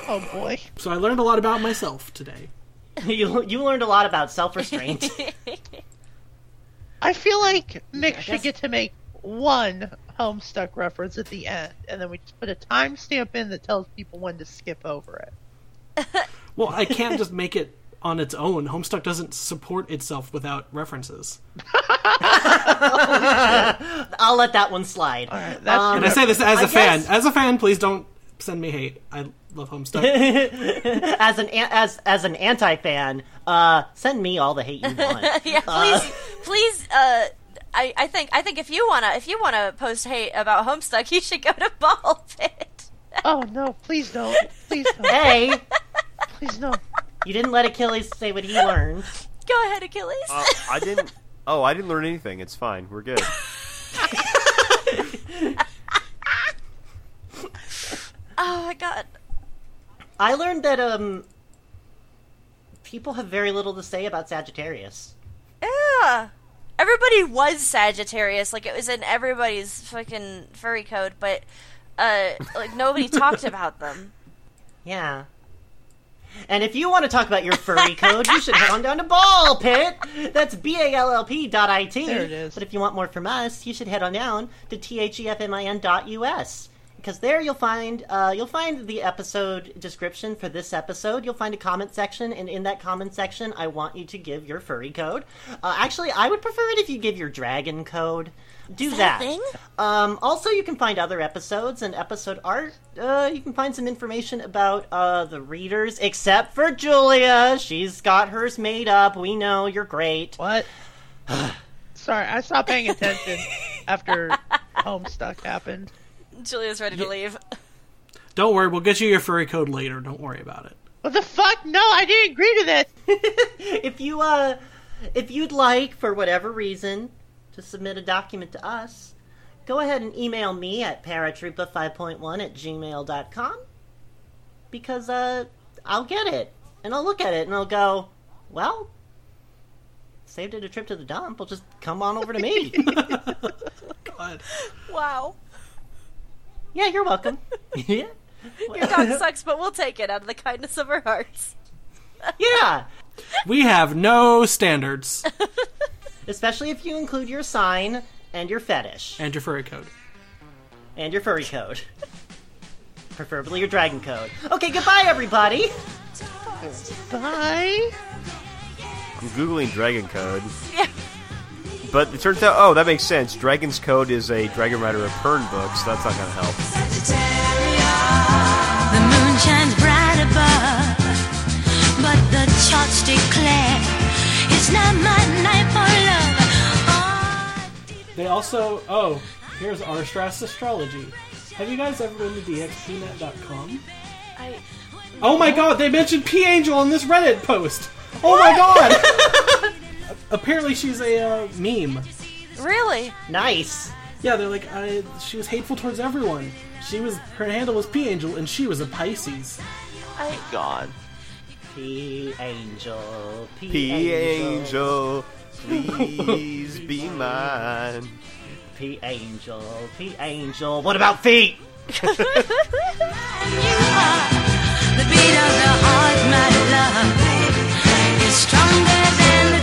Oh boy. So I learned a lot about myself today. you you learned a lot about self restraint. I feel like Mick I should guess- get to make one Homestuck reference at the end, and then we just put a timestamp in that tells people when to skip over it. Well, I can't just make it on its own. Homestuck doesn't support itself without references. I'll let that one slide. Alright, that's Um, And I say this as I a fan. As a fan, please don't send me hate. I love Homestuck. as an an- as as an anti fan, uh, send me all the hate you want. yeah, please, please. Uh, I, I think I think if you wanna if you wanna post hate about Homestuck, you should go to Ball Pit. Oh no! Please don't! Please don't! hey, Please no! you didn't let Achilles say what he learned. Go ahead, Achilles. Uh, I didn't. Oh, I didn't learn anything. It's fine. We're good. oh my god. I learned that um, people have very little to say about Sagittarius. Yeah. Everybody was Sagittarius, like it was in everybody's fucking furry code, but uh, like nobody talked about them. Yeah. And if you want to talk about your furry code, you should head on down to Ball Pit. That's B A L L P dot I T. There it is. But if you want more from us, you should head on down to T H E F M I N dot U S. Because there you'll find uh, you'll find the episode description for this episode. You'll find a comment section, and in that comment section, I want you to give your furry code. Uh, actually, I would prefer it if you give your dragon code. Do that that. thing? Um, also, you can find other episodes and episode art. Uh, you can find some information about uh, the readers, except for Julia. She's got hers made up. We know you're great. What? Sorry, I stopped paying attention after Homestuck happened. Julia's ready to leave. don't worry, we'll get you your furry code later. Don't worry about it. What the fuck? No, I didn't agree to this. If you uh, if you'd like, for whatever reason, to submit a document to us, go ahead and email me at paratroopa5.1 at gmail.com because uh, I'll get it and I'll look at it and I'll go, well, saved it a trip to the dump. Well, just come on over to me. God. Wow. Yeah, you're welcome. yeah. Your dog sucks, but we'll take it out of the kindness of our hearts. Yeah. We have no standards. Especially if you include your sign and your fetish and your furry code. and your furry code. Preferably your dragon code. Okay, goodbye, everybody. Bye. I'm googling Dragon Code, Yeah. But it turns out, oh, that makes sense. Dragon's Code is a Dragon Rider of Pern book, so that's not going to help. The moon shines bright above, but the charts declare it's not my night for love. Oh, They also. Oh, here's Arstras Astrology. Have you guys ever been to dxpnet.com? I, Oh my god, they mentioned P Angel in this Reddit post! Oh my god! apparently she's a uh, meme. Really? Nice. Yeah, they're like, I, she was hateful towards everyone. She was her handle was P Angel, and she was a Pisces. I God. P Angel. P Angel. Please be mine. P Angel. P Angel. What about feet? stronger than the